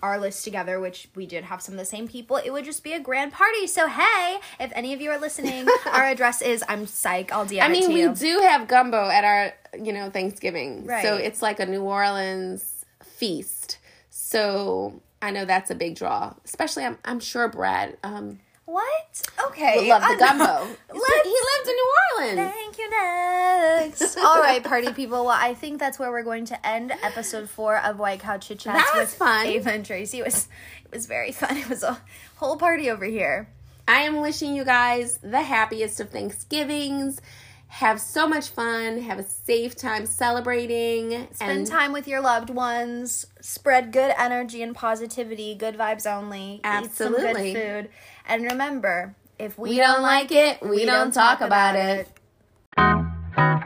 our list together, which we did have some of the same people, it would just be a grand party. So hey, if any of you are listening, our address is I'm psych. I'll DM I mean, to we do have gumbo at our, you know, Thanksgiving. So it's like a New Orleans feast. So I know that's a big draw. Especially, I'm, I'm sure Brad um, What? Okay. love the gumbo. He lived in New Orleans. Thank you next. All right, party people. Well, I think that's where we're going to end episode four of White Couch Chit Chats That was with fun. Ava and Tracy. It was it was very fun. It was a whole party over here. I am wishing you guys the happiest of Thanksgivings. Have so much fun. Have a safe time celebrating. Spend time with your loved ones spread good energy and positivity, good vibes only. Absolutely. Eat some good food. And remember, if we, we don't, don't, like it, we, don't, don't, talk, talk about, about it. it.